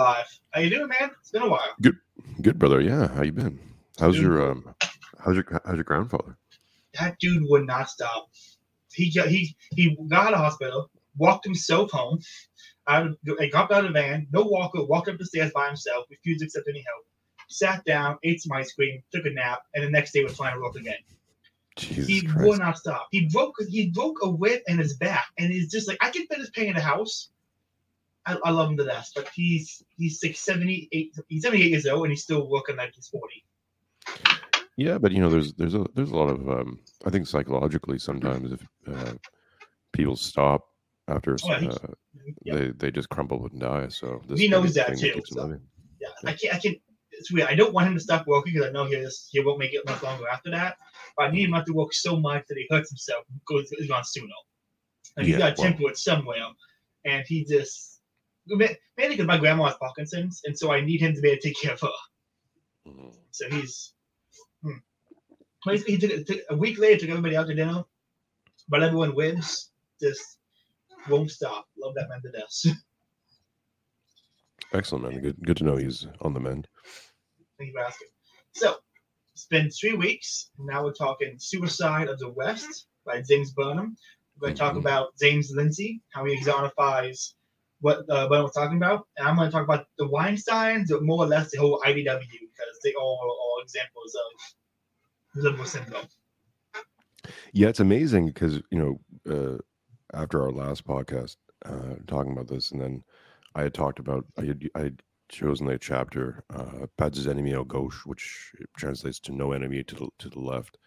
alive. How you doing, man? It's been a while. Good, good brother. Yeah, how you been? How's your um, how's your how's your grandfather? That dude would not stop. He got, he he got out of hospital, walked himself home, out of, got out of the van, no walker, walked up the stairs by himself, refused to accept any help. Sat down, ate some ice cream, took a nap, and the next day was flying work again. Jesus he Christ. would not stop. He broke he broke a rib in his back, and he's just like I can finish paying the house. I, I love him to death, but he's he's like 78, he's 78 years old, and he's still working like he's 40. Yeah, but you know, there's there's a there's a lot of um, I think psychologically sometimes if uh, people stop after Oh, uh, Yeah. they they just crumble and die. So this He knows that too, him so. living. Yeah, I can't. I can't It's weird. I don't want him to stop working because I know he just, he won't make it much longer after that. But I need him not to work so much that he hurts himself. Goes is on Suno. And he's Yeah, got a well- temper somewhere, and he just mainly because my grandma has Parkinson's, and so I need him to be able to take care of her. Mhm. So he's. Hmm. He, took, it- took a week later. Took everybody out to dinner, but everyone wins. Just won't stop. Love that man to death. Excellent, man. Good good to know he's on the mend. Thank you for asking. So, it's been three weeks. Now we're talking Suicide of the West by James Burnham. We're going to talk Mhm. about James Lindsay, how he exonifies what uh, Burnham was talking about. And I'm going to talk about the Weinsteins, more or less the whole IDW, because they all are all examples of liberal syndrome. Yeah, it's amazing because you know uh, after our last podcast uh, talking about this, and then I had talked about I had I had chosen the chapter uh, "Pas des ennemis à gauche," which translates to "No enemy to the to the left,"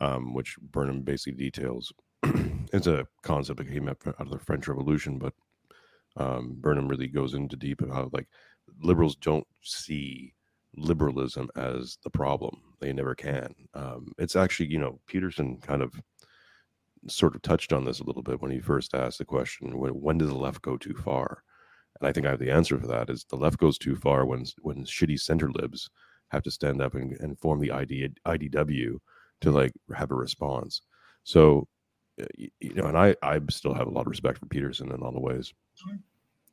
um, which Burnham basically details. it's a concept that came out of the French Revolution, but um, Burnham really goes into deep about like liberals don't see liberalism as the problem. They never can. Um, it's actually, you know, Peterson kind of sort of touched on this a little bit when he first asked the question, when, when does the left go too far? And I think I have the answer for that is the left goes too far when when shitty center libs have to stand up and, and form the ID, IDW to like have a response. So, you know, and I, I still have a lot of respect for Peterson in a lot of ways.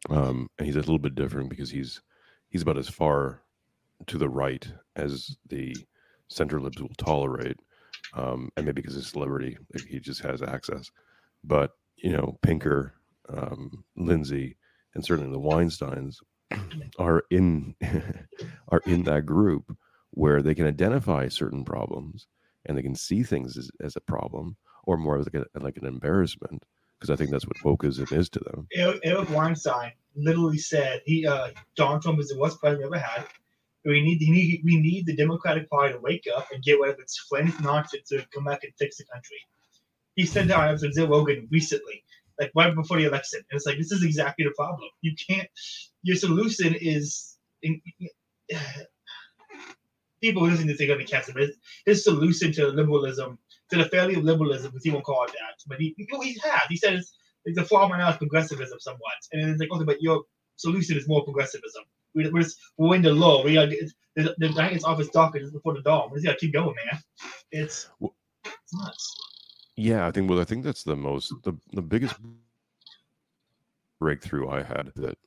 Um, and he's a little bit different because he's he's about as far to the right as the center libs will tolerate, um, and maybe because he's celebrity, he just has access. But you know, Pinker, um, Lindsay, and certainly the Weinstein's are in are in that group where they can identify certain problems and they can see things as, as a problem or more like, a, like an embarrassment because I think that's what wokeism is to them. Eric, Weinstein literally said he uh, Donald Trump is the worst president we ever had. We need, we need we need the Democratic Party to wake up and get rid of its friend nonsense to come back and fix the country. He said that on episode Joe Rogan recently, like right before the election. And it's like this is exactly the problem. You can't. Your solution is. In, people listening to this are going his solution to liberalism, to the failure of liberalism, because he won't call it that, but he he, he has. He said it's, it's a flaw now is progressivism somewhat, and it's like okay, but your solution is more progressivism. We, we're just, we're in the law. We are the the night is office darker just before the dawn. We just gotta keep going, man. It's Well- it's nuts. Yeah, I think. Well, I think that's the most the the biggest breakthrough I had that.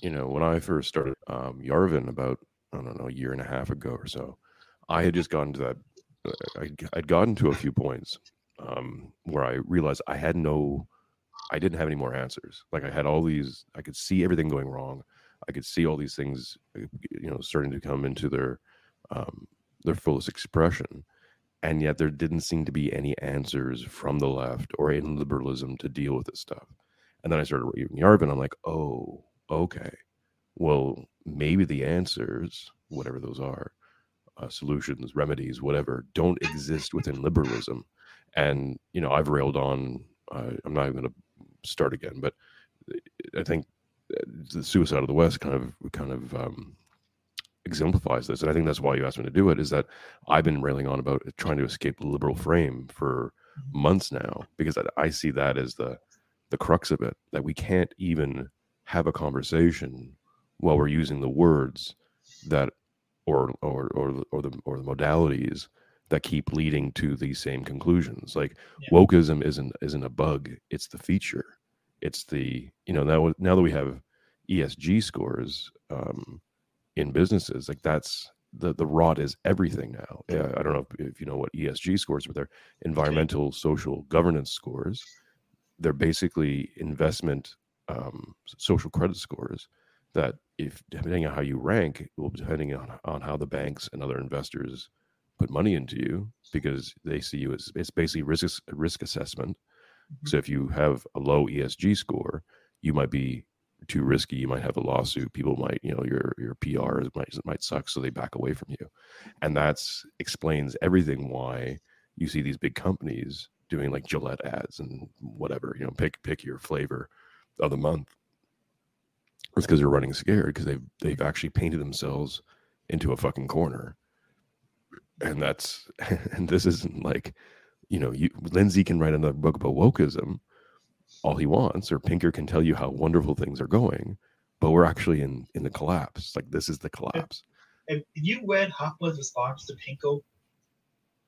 You know, when I first started um, Yarvin about I don't know a year and a half ago or so, I had just gotten to that. I'd gotten to a few points um, where I realized I had no, I didn't have any more answers. Like I had all these, I could see everything going wrong. I could see all these things, uh, you know, starting to come into their um, their fullest expression and yet there didn't seem to be any answers from the left or in liberalism to deal with this stuff. And then I started reading Yarvin. I'm like, oh, okay. Well, maybe the answers, whatever those are, uh, solutions, remedies, whatever, don't exist within liberalism. And you know, I've railed on. Uh, I'm not even going to start again, but I think uh, the suicide of the West kind of kind of um, exemplifies this, and I think that's why you asked me to do it. Is that I've been railing on about trying to escape the liberal frame for months now because I, I see that as the the crux of it that we can't even have a conversation while we're using the words that or or or or the or the modalities that keep leading to these same conclusions. Like Yeah. wokeism isn't isn't a bug; it's the feature. It's the you know now now that we have ESG scores um, in businesses. Like that's the the rot is everything now. Uh, I don't know if, if, you know what ESG scores, but they're environmental, social governance scores. They're basically investment um, social credit scores that, if depending on how you rank, will depending on on how the banks and other investors put money into you because they see you as it's basically risk risk assessment. Mm-hmm. So if you have a low ESG score, you might be too risky. You might have a lawsuit. People might, you know, your your PR might might suck, so they back away from you, and that's explains everything why you see these big companies doing like Gillette ads and whatever. You know, pick pick your flavor of the month. It's because they're running scared because they've they've actually painted themselves into a fucking corner, and that's and this isn't like, you know, you Lindsay can write another book about wokeism all he wants, or Pinker can tell you how wonderful things are going, but we're actually in in the collapse. Like this is the collapse. Have you read Hoppe's response to Pinker?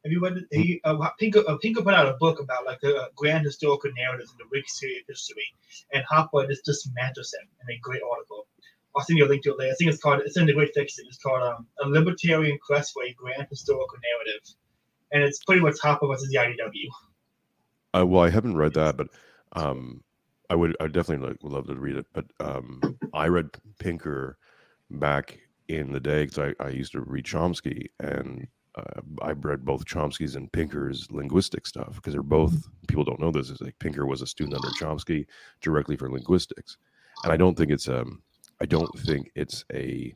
Have you read he, uh, Pinker? Uh, Pinker put out a book about like the uh, grand historical narratives in the Wikipedia history, and Hoppe just dismantles them in a great article. I'll send you a link to it later. I think it's called it's in the Great Fiction. It's called um, a libertarian quest for a grand historical narrative, and it's pretty much Hoppe versus the IDW. Uh, well, I haven't read that, but um, I would I definitely would love to read it, but um, I read Pinker back in the day because I, I used to read Chomsky and uh, I read both Chomsky's and Pinker's linguistic stuff because they're both mm-hmm. people don't know this is like Pinker was a student under Chomsky directly for linguistics, and I don't think it's um I don't think it's a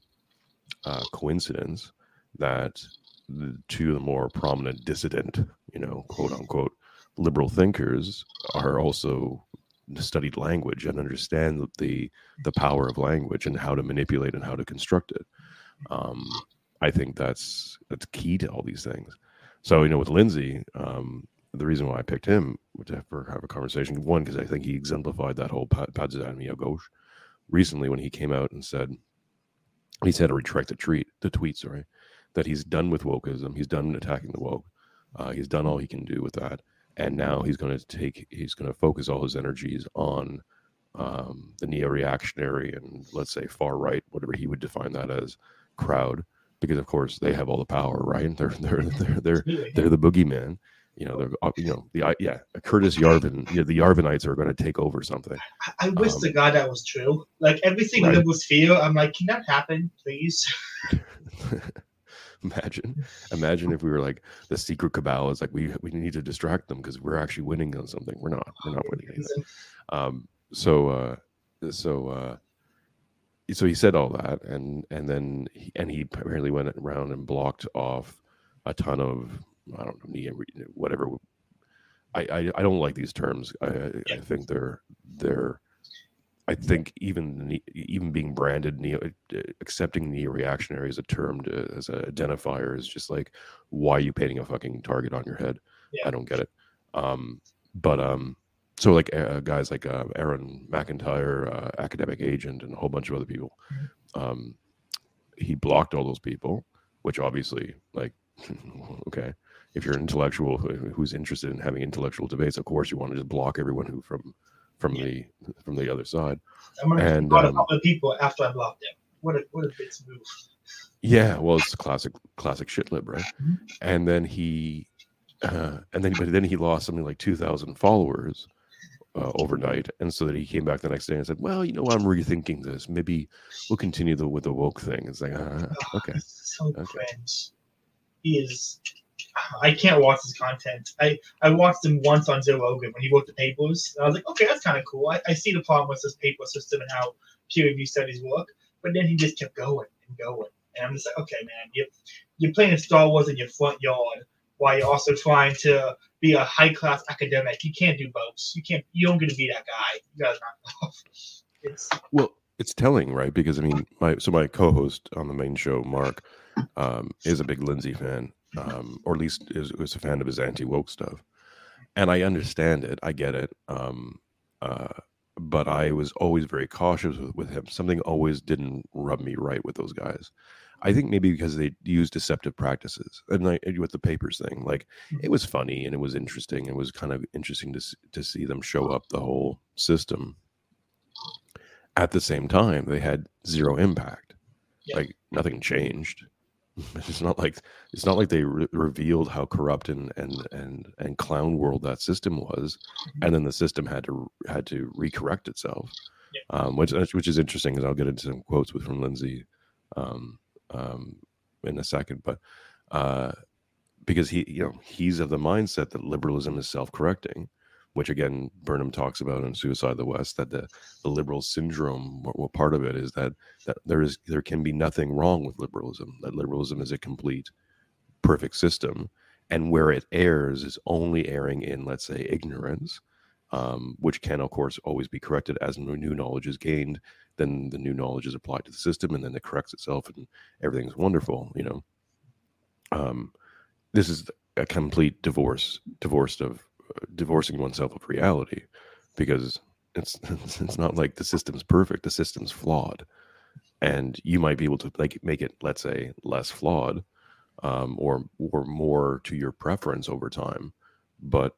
uh, coincidence that the two of the more prominent dissident, you know, quote unquote, liberal thinkers are also studied language and understand the the power of language and how to manipulate and how to construct it. Um, I think that's that's key to all these things. So you know, with Lindsay, um, the reason why I picked him to have, have a conversation one because I think he exemplified that whole Padzanami gauche recently when he came out and said he's had to retract the tweet, the tweet, sorry, that he's done with wokeism. He's done attacking the woke. Uh, he's done all he can do with that and now he's going to take he's going to focus all his energies on um, the neo-reactionary and let's say far right, whatever he would define that as, crowd, because of course they have all the power, right? They're they're they're they're they're the boogeyman. You know, they're uh, you know the yeah Curtis Yarvin. You know, the Yarvinites are going to take over something. I, I wish um, to God that was true. Like everything right. was fear, I'm like, can that happen, please? imagine imagine if we were like the secret cabal is like we we need to distract them because we're actually winning on something we're not we're not winning anything um so uh so uh so he said all that and and then he, and he apparently went around and blocked off a ton of i don't know whatever i i, I don't like these terms i i think they're they're I think even even being branded neo, accepting neo-reactionary as a term to, as an identifier is just like, why are you painting a fucking target on your head? Yeah. I don't get it. Um, but um, so like uh, guys like uh, Aaron McIntire, uh, academic agent, and a whole bunch of other people, mm-hmm. um, he blocked all those people, which obviously like, okay, if you're an intellectual who's interested in having intellectual debates, of course you want to just block everyone who from from yeah. the from the other side. I'm gonna and um, a couple of people after I blocked them. What a what a bitch move. Yeah, well, it's classic classic shit lib, right? Mm-hmm. And then he, uh, and then but then he lost something like two thousand followers. Uh, overnight, and so that he came back the next day and said, "Well, you know, I'm rethinking this. Maybe we'll continue the with the woke thing." It's like, uh, okay, so okay. cringe. He is I can't watch his content. I, I watched him once on Joe Rogan when he wrote the papers. And I was like, okay, that's kind of cool. I, I see the problem with this paper system and how peer review studies work. But then he just kept going and going. And I'm just like, okay, man, you're, you're playing Star Wars in your front yard while you're also trying to be a high class academic. You can't do both. You can't. You don't get to be that guy. You gotta knock off. It's well, it's telling, right? Because I mean, my so my co-host on the main show, Mark, um, is a big Lindsay fan, um, or at least is, was a fan of his anti woke stuff. And I understand it. I get it. Um, uh, but I was always very cautious with, with, him. Something always didn't rub me right with those guys. I think maybe because they use deceptive practices, and like with the papers thing, like it mm-hmm. was funny and it was interesting. It was kind of interesting to to see them show up the whole system. at the same time, they had zero impact. Yeah. Like nothing changed. It's not like it's not like they re- revealed how corrupt and and and and clown world that system was, Mhm. and then the system had to had to recorrect itself. Yeah. Um, which which is interesting, because I'll get into some quotes with from Lindsay um, um, in a second, but uh, because he you know he's of the mindset that liberalism is self correcting, which again Burnham talks about in Suicide of the West that the the liberal syndrome, what, what part of it is that that there is there can be nothing wrong with liberalism. That liberalism is a complete, perfect system, and where it errs is only erring in, let's say, ignorance, um, which can of course always be corrected as new knowledge is gained. Then the new knowledge is applied to the system, and then it corrects itself, and everything's wonderful. You know, um, this is a complete divorce, divorced of uh, divorcing oneself of reality, because it's it's not like the system's perfect. The system's flawed, and you might be able to like make it, let's say, less flawed, um, or or more to your preference over time. But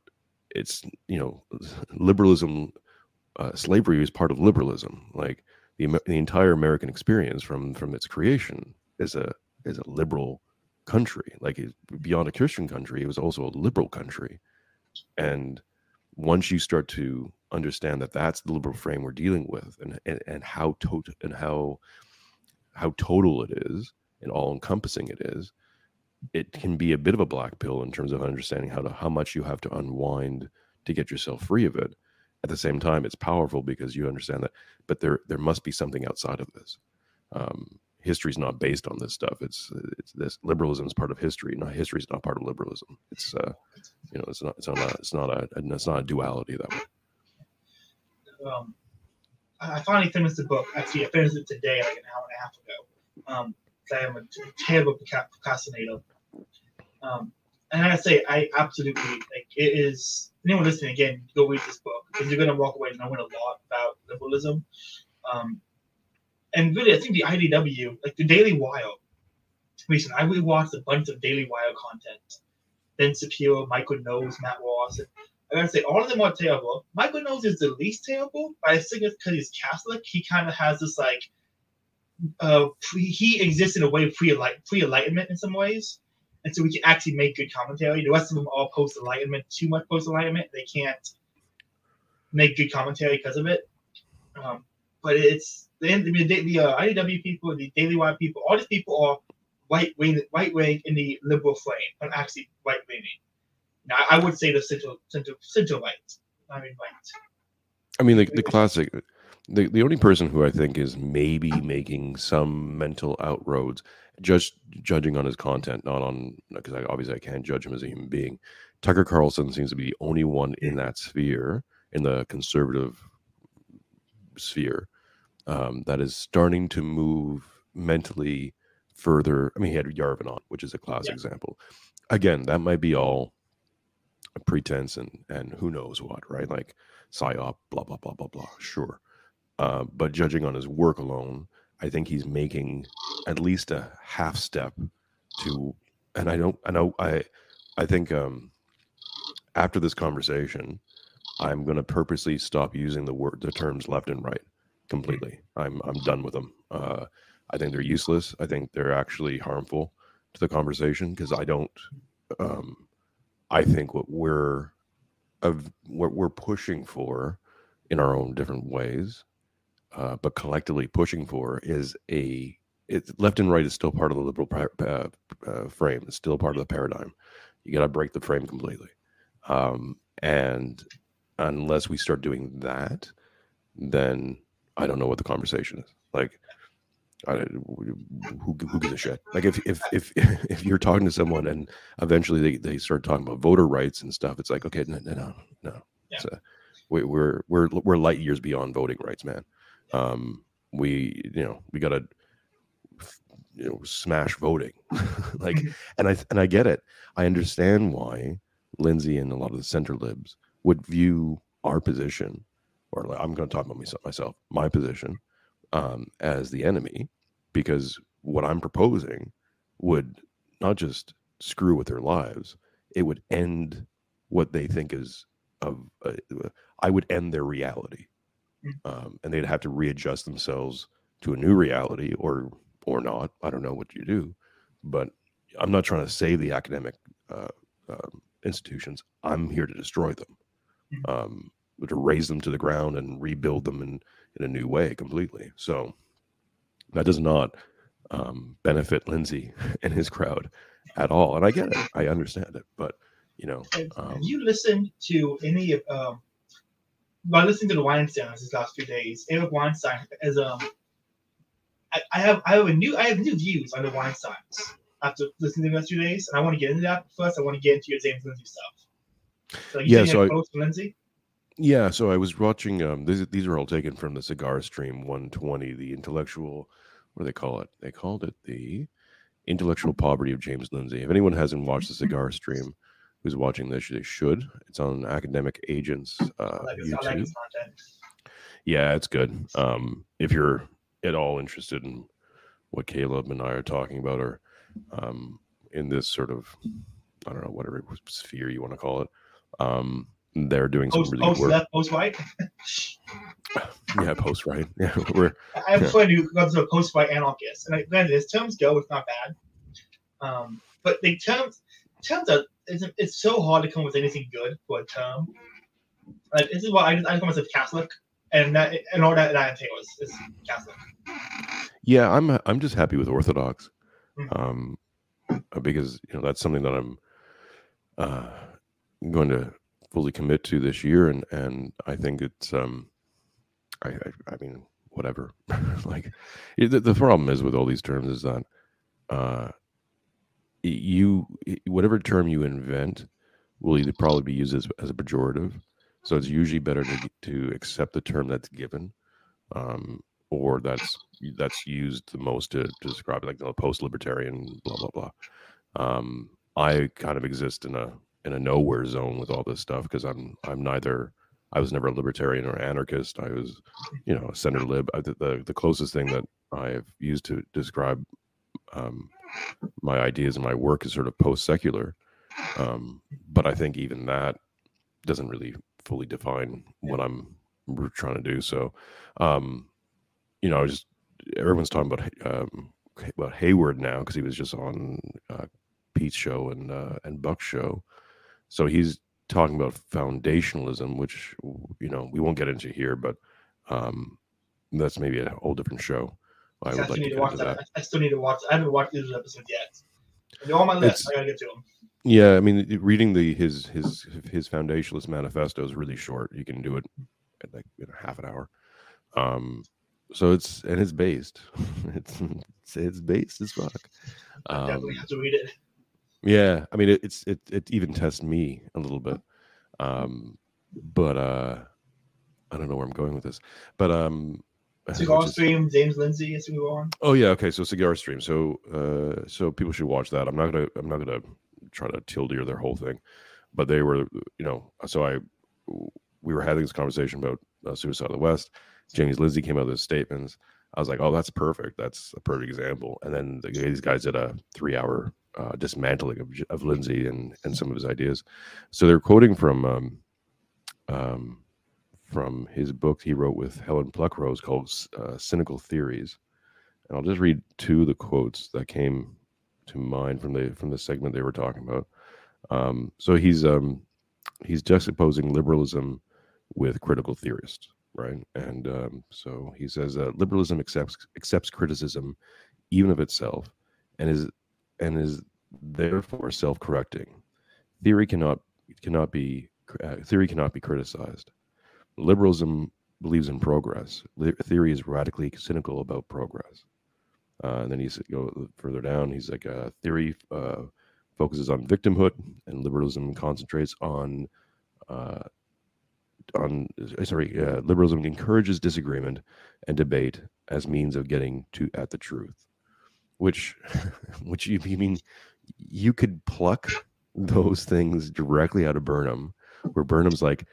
it's you know, liberalism, uh, slavery is part of liberalism. Like the the entire American experience from from its creation is a is a liberal country. Like it, beyond a Christian country, it was also a liberal country. And once you start to understand that that's the liberal frame we're dealing with, and and, and how total and how how total it is and all encompassing it is, it can be a bit of a black pill in terms of understanding how to how much you have to unwind to get yourself free of it. At the same time, it's powerful because you understand that, but there there must be something outside of this. Um, history's not based on this stuff. It's it's this liberalism is part of history. Not history is not part of liberalism. It's uh, you know, it's not it's not a, it's not a it's not a duality that way. um, I finally finished the book. Actually, I finished it today, like an hour and a half ago. Um, I am a terrible procrastinator. Um, and I say, I absolutely like it is. Anyone listening again, go read this book because you're gonna walk away knowing a lot about liberalism. Um, and really, I think the IDW, like the Daily Wire, recently I rewatched a bunch of Daily Wire content. Ben Shapiro, Michael Knowles, Matt Walsh, I gotta say, all of them are terrible. Michael Knowles is the least terrible, but I think it's because he's Catholic. He kind of has this like, uh, pre, he exists in a way pre pre enlightenment in some ways, and so we can actually make good commentary. The rest of them are post enlightenment, too much post enlightenment. They can't make good commentary because of it. Um, but it's the I the, the uh, IDW people, the Daily Wire people, all these people are right wing, right wing in the liberal frame, and actually right leaning. Now, I would say the central, center, central right. I mean, right. I mean, the, the classic, the, the only person who I think is maybe making some mental outroads, just judging on his content, not on because I, obviously I can't judge him as a human being. Tucker Carlson seems to be the only one in that sphere, in the conservative sphere, um, that is starting to move mentally further. I mean, he had Yarvin on, which is a classic Yeah. example. Again, that might be all a pretense and and who knows what, right? Like psyop, blah blah blah blah blah. Sure, uh, but judging on his work alone, I think he's making at least a half step to. And I don't. I know. I. I think um, after this conversation, I'm going to purposely stop using the word, the terms left and right completely. I'm. I'm done with them. Uh, I think they're useless. I think they're actually harmful to the conversation because I don't. Um, I think what we're of what we're pushing for in our own different ways, uh, but collectively pushing for is a it's left and right is still part of the liberal uh, uh, frame. It's still part of the paradigm. You got to break the frame completely, um, and unless we start doing that, then I don't know what the conversation is. Like, I, who, who gives a shit? Like, if if if if you're talking to someone and eventually they, they start talking about voter rights and stuff, it's like, okay, no, no, no, no. Yeah. So we, we're we're we're light years beyond voting rights, man. Um, we you know we gotta you know smash voting, like, and I and I get it. I understand why Lindsay and a lot of the center libs would view our position, or like, I'm going to talk about myself, myself, my position, um, as the enemy, because what I'm proposing would not just screw with their lives, it would end what they think is of. Uh, I would end their reality. Um, and they'd have to readjust themselves to a new reality, or or not. I don't know what you do, but I'm not trying to save the academic uh, um, institutions. I'm here to destroy them, Mhm. um, to raise them to the ground and rebuild them in in a new way completely. So that does not um, benefit Lindsay and his crowd at all. And I get it. I understand it. But, you know, Have, um, have you listened to any of um by listening to the Weinstein these last few days, Eric Weinstein is um I, I have I have a new I have new views on the Weinsteins after listening to the last few days, and I want to get into that. First I want to get into your James Lindsay stuff. So Yeah, yeah, so I- Lindsay? yeah. So I was watching, um, these, these are all taken from the Cigar Stream 120, the intellectual, what do they call it? They called it the intellectual poverty of James Lindsay. If anyone hasn't watched the Cigar Stream, who's watching this, they should. It's on Academic Agents uh, like, YouTube. like his content. Yeah, it's good. Um, if you're at all interested in what Caleb and I are talking about, or um, in this sort of, I don't know, whatever sphere you want to call it, um, they're doing some Post, really post good work. left, post right. Yeah, post right. Yeah, we're I have a friend who to a post right anarchist, and I, granted, his terms go, it's not bad. Um, but the terms terms are it's, it's so hard to come up with anything good for a term. Like this is why I just I come as a Catholic, and that and all that that entails is Catholic. yeah. I'm I'm just happy with Orthodox, Mhm. um, uh, because you know that's something that I'm uh, going to fully commit to this year, and and I think it's um, I I, I mean whatever, like the, the problem is with all these terms is that uh, you whatever term you invent will either probably be used as, as a pejorative, so it's usually better to to accept the term that's given, um, or that's that's used the most to, to describe like the post-libertarian blah blah blah. Um, I kind of exist in a in a nowhere zone with all this stuff because I'm I'm neither I was never a libertarian or anarchist. I was, you know, a center lib. I, the the closest thing that I've used to describe um, my ideas and my work is sort of post secular. Um, but I think even that doesn't really fully define what I'm trying to do. So, um, you know, I just everyone's talking about um, about Hayward now because he was just on uh, Pete's show and uh, and Buck's show. So he's talking about foundationalism, which you know we won't get into here, but um, that's maybe a whole different show. I would still like need to watch that. that. I still need to watch. I haven't watched these episodes yet. They're on my list. It's- I gotta get to them. Yeah, I mean, reading the his his his foundationalist manifesto is really short. You can do it at like in half an hour. Um, so it's and it's based. It's it's, it's based as fuck. Um, Definitely have to read it. yeah, I mean, it, it's it it even tests me a little bit. Um, but uh, I don't know where I'm going with this. But um, Cigar is- Stream, James Lindsay, as we go on. Oh yeah, okay. So cigar stream. So uh, so people should watch that. I'm not gonna I'm not gonna try to tildeer their whole thing, but they were you know. So I we were having this conversation about uh, suicide of the West. James Lindsay came out with his statements. I was like, oh, that's perfect. That's a perfect example. And then the, these guys did a three hour uh, dismantling of, of Lindsay and and some of his ideas. So they're quoting from um, um, from his book he wrote with Helen Pluckrose called uh, Cynical Theories. And I'll just read two of the quotes that came to mind from the from the segment they were talking about. Um, so he's um, he's juxtaposing liberalism with critical theorists, right? And um, so he says that liberalism accepts accepts criticism, even of itself, and is and is therefore self-correcting. Theory cannot cannot be uh, theory cannot be criticized. Liberalism believes in progress. Li- theory is radically cynical about progress. Uh, and then he's go further down. He's like, uh, theory uh, focuses on victimhood, and liberalism concentrates on uh, on uh, sorry. Uh, liberalism encourages disagreement and debate as means of getting to at the truth. Which, which you mean you could pluck those things directly out of Burnham, where Burnham's like,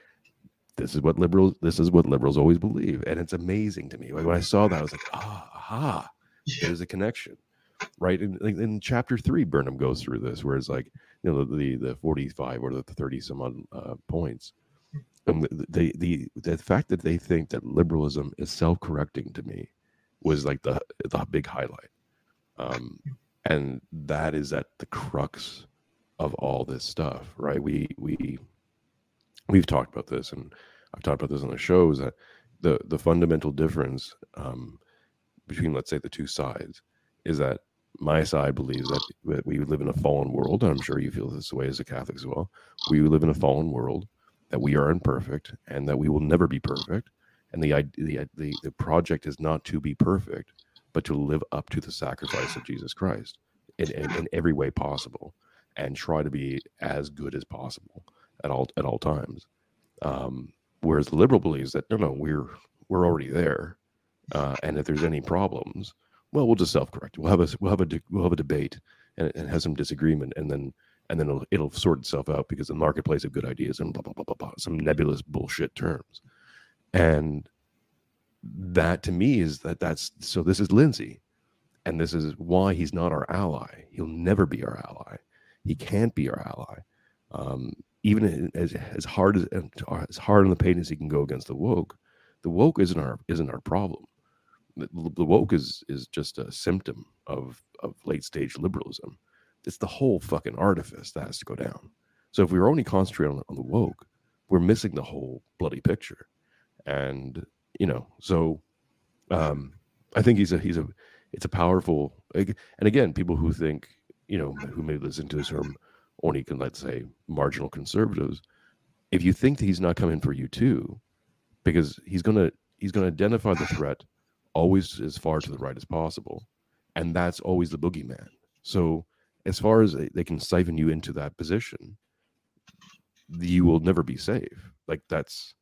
this is what liberals this is what liberals always believe. And it's amazing to me. Like when i saw that i was like ah aha Yeah. there's a connection. Right? In, like, in chapter three burnham goes through this where it's like you know the the 45 or the 30 some odd uh, points. Um, the, the the fact that they think that liberalism is self-correcting to me was like the the big highlight. Um, and that is at the crux of all this stuff right? We we we've talked about this and i've talked about this on the shows that the the fundamental difference um, between let's say the two sides is that my side believes that, that we live in a fallen world and i'm sure you feel this way as a catholic as well. We live in a fallen world that we are imperfect and that we will never be perfect and the the the, the project is not to be perfect but to live up to the sacrifice of jesus christ in, in, in every way possible and try to be as good as possible at all at all times. Um, whereas the liberal believes that no no we're we're already there uh, and if there's any problems well we'll just self-correct. We'll have a we'll have a we'll have a debate and, and have some disagreement and then and then it'll, it'll sort itself out because the marketplace of good ideas and blah blah blah blah blah some nebulous bullshit terms. And that to me is that that's so this is lindsay and this is why he's not our ally. He'll never be our ally. He can't be our ally. Um, even as, as hard as as hard on the pain as he can go against the woke the woke isn't our isn't our problem the, the woke is is just a symptom of of late stage liberalism it's the whole fucking artifice that has to go down. So if we were only concentrating on, on the woke, we're missing the whole bloody picture. And you know, so um, I think he's a he's a it's a powerful and again, people who think you know who may listen to this term only can let's say marginal conservatives. If you think that he's not coming for you too, because he's gonna he's gonna identify the threat always as far to the right as possible, and that's always the boogeyman. So as far as they can siphon you into that position, you will never be safe. Like that's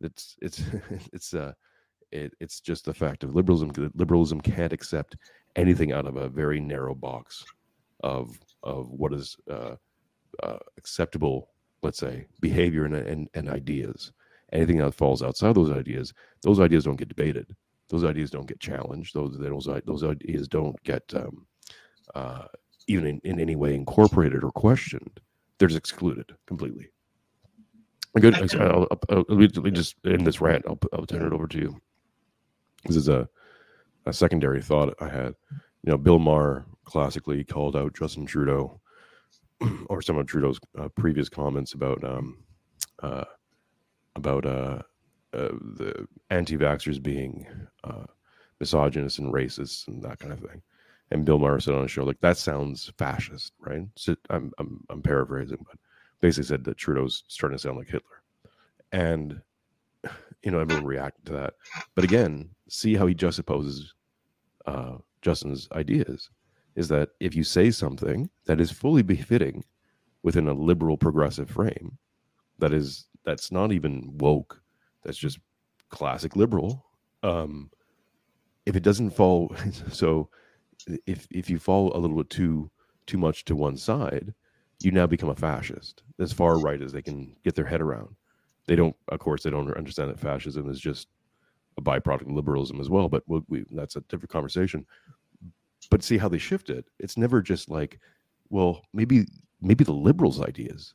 it's it's it's uh it, it's just the fact of liberalism. Liberalism can't accept anything out of a very narrow box of of what is uh, uh, acceptable, let's say, behavior and, and and ideas. Anything that falls outside those ideas, those ideas don't get debated. Those ideas don't get challenged. Those those those ideas don't get um, uh, even in, in any way incorporated or questioned, they're just excluded completely. Good. I'll, I'll, I'll, let me just end this rant. I'll, I'll turn it over to you. This is a, a secondary thought I had. You know, Bill Maher classically called out Justin Trudeau or some of Trudeau's uh, previous comments about um, uh, about uh, uh the anti-vaxxers being uh, misogynist and racist and that kind of thing and Bill Maher said on a show, like that sounds fascist, right? So I'm I'm I'm paraphrasing, but basically said that Trudeau's starting to sound like Hitler, and you know everyone reacted to that. But again, see how he juxtaposes uh, Justin's ideas. Is that if you say something that is fully befitting within a liberal progressive frame, that is that's not even woke, that's just classic liberal. Um, if it doesn't fall, so if if you fall a little bit too too much to one side, you now become a fascist, as far right as they can get their head around. They don't, of course, they don't understand that fascism is just a byproduct of liberalism as well. But we, we, that's a different conversation. But see how they shift it. It's never just like, well, maybe maybe the liberals' ideas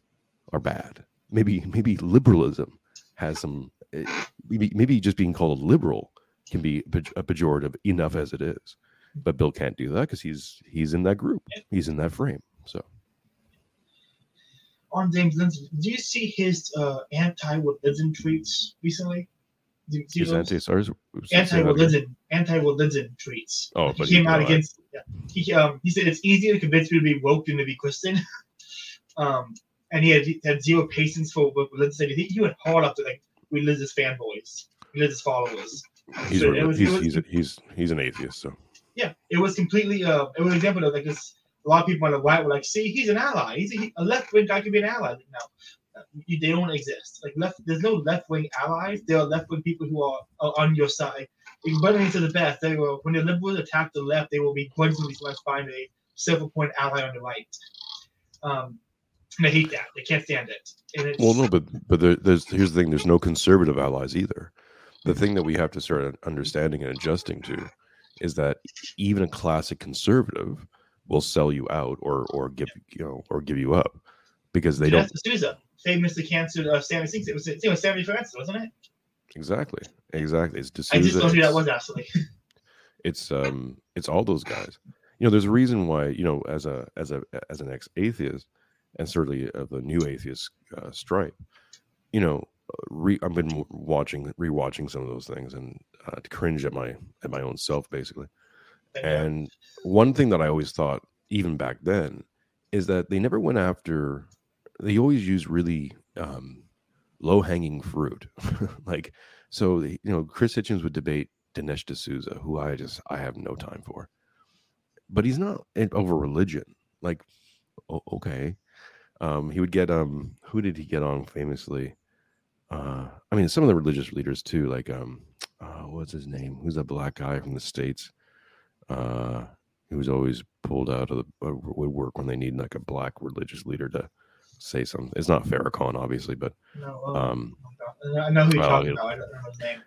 are bad. Maybe maybe liberalism has some. Eh, maybe maybe just being called a liberal can be a pejorative enough as it is but Bill can't do that because he's he's in that group. He's in that frame. So on James Lindsay, do you see his uh, anti-religion tweets recently? Do, do anti SARS anti-religion anti-religion tweets. Oh, but he came out against. Yeah, he um he said it's easier to convince me to be woke than to be Christian. um, and he had, had zero patience for religious. He, he went hard after like religious fanboys, religious followers. He's so was, he's, was, he's, a, he's he's an atheist, so yeah, it was completely uh, it was an example of like this. A lot of people on the right were like, "See, he's an ally. He's a, a left wing guy can be an ally." Like, no, uh, they don't exist. Like left, there's no left wing allies. There are left wing people who are, are on your side. According to the best, they will when the liberals attack the left, they will be grudgingly trying to find a several point ally on the right. Um, and they hate that. They can't stand it. well, no, but but there, there's here's the thing. There's no conservative allies either. The thing that we have to start understanding and adjusting to is that even a classic conservative will sell you out or or give you know or give you up. because they don't famously canceled uh, Sammy Sings. It was it was Sammy Francis, wasn't it? exactly exactly. It's I just D'Souza, know who that was actually. it's um it's all those guys you know there's a reason why you know as a as a as an ex-atheist and certainly of the new atheist uh, stripe you know re, i've been watching rewatching some of those things and uh, to cringe at my at my own self basically and one thing that i always thought even back then is that they never went after they always use really um low hanging fruit like so you know chris hitchens would debate Dinesh D'Souza, who I just I have no time for. But he's not over religion. Like, okay, um, he would get um, who did he get on famously? Uh, I mean, some of the religious leaders too. Like, um, uh, what's his name? Who's that black guy from the states? Uh, who was always pulled out of the uh, woodwork when they need like a black religious leader to say something. It's not Farrakhan, obviously, but no, um, um, I know who you're well, talking about. I don't know his name.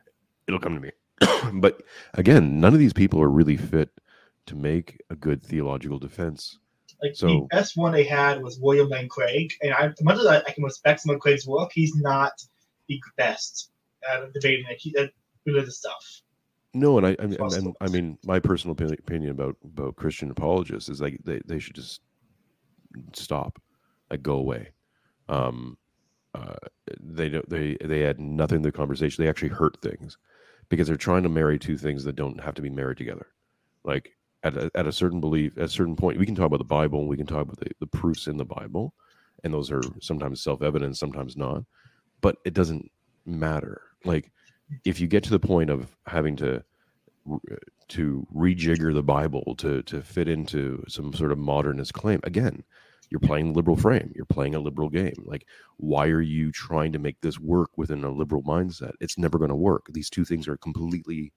it'll come to me. but again, none of these people are really fit to make a good theological defense. Like So- the best one they had was William Lane Craig, and I, as much as I, I can respect some of Craig's work, he's not the best at debating like, he, uh, religious stuff. No, and I, I, mean- and, I mean, my personal opinion, opinion about about Christian apologists is like they, they should just stop, like go away. Um, uh, they don't they they had nothing to the conversation. They actually hurt things because they're trying to marry two things that don't have to be married together. Like at a, at a certain belief, at a certain point, we can talk about the Bible and we can talk about the, the proofs in the Bible, and those are sometimes self evident, sometimes not. But it doesn't matter. Like if you get to the point of having to to rejigger the Bible to to fit into some sort of modernist claim. Again, you're playing the liberal frame. You're playing a liberal game. Like, why are you trying to make this work within a liberal mindset? It's never going to work. These two things are completely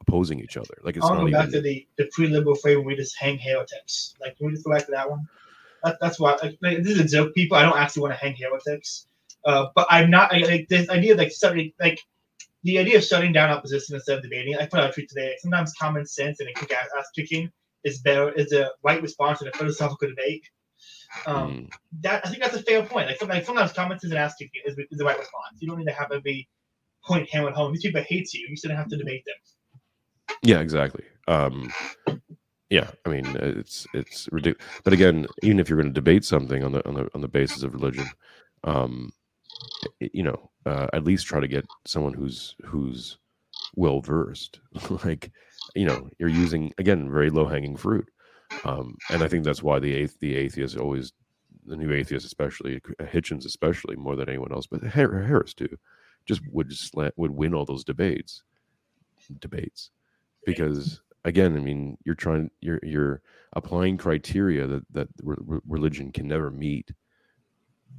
opposing each other. Like, it's I want not go even. back to the, the pre-liberal frame where we just hang heretics. Like, can we just go back to that one? That, that's why. Like, like, this is a joke, people. I don't actually want to hang heretics, uh, but I'm not. I, like this idea of like studying, like the idea of shutting down opposition instead of debating. I put out a tweet today. Sometimes common sense and a kick ass kicking is better is a right response in a philosophical debate. Um, Mm, that I think that's a fair point. Like sometimes, sometimes comments is an ass kicking is, is the right response. You don't need to have every point hammered home. These people hate you. You shouldn't have to debate them. yeah, exactly. Um, yeah, I mean, it's it's ridiculous. But again, even if you're going to debate something on the on the on the basis of religion, um, you know, uh, at least try to get someone who's who's well versed. like, you know, you're using again very low hanging fruit, um, and I think that's why the athe- the atheists always, the new atheists especially, Hitchens especially more than anyone else, but Harris too, just would slant, would win all those debates, debates, because again, I mean, you're trying, you're you're applying criteria that that re- re- religion can never meet.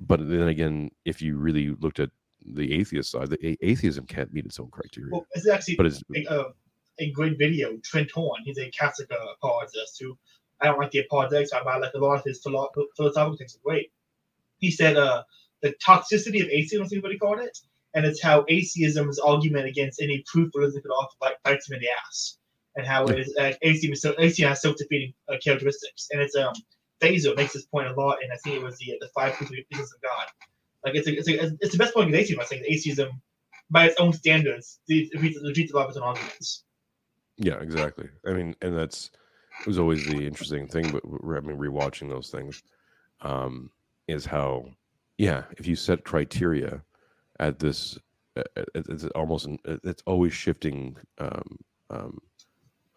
But then again, if you really looked at the atheist side, the a- atheism can't meet its own criteria. Well, it's actually but it's a, uh, a great video. Trent Horn, he's a Catholic uh, apologist who I don't like the apologetics, I like a lot of his philo- philosophical things are great. He said uh, the toxicity of atheism, is what he called it, and it's how atheism atheism's argument against any proof religion could offer bite- bites him in the ass, and how it is uh, atheism, is so, atheism has self-defeating uh, characteristics, and it's um Feser makes this point a lot, and I think it was the the five proofs of God. Like it's a, it's a, it's the best point of atheism. I think atheism, by its own standards, defeats lot of its own arguments. Yeah, exactly. I mean, and that's it was always the interesting thing. But I mean, rewatching those things um, is how, yeah, if you set criteria at this, it's almost it's always shifting um, um,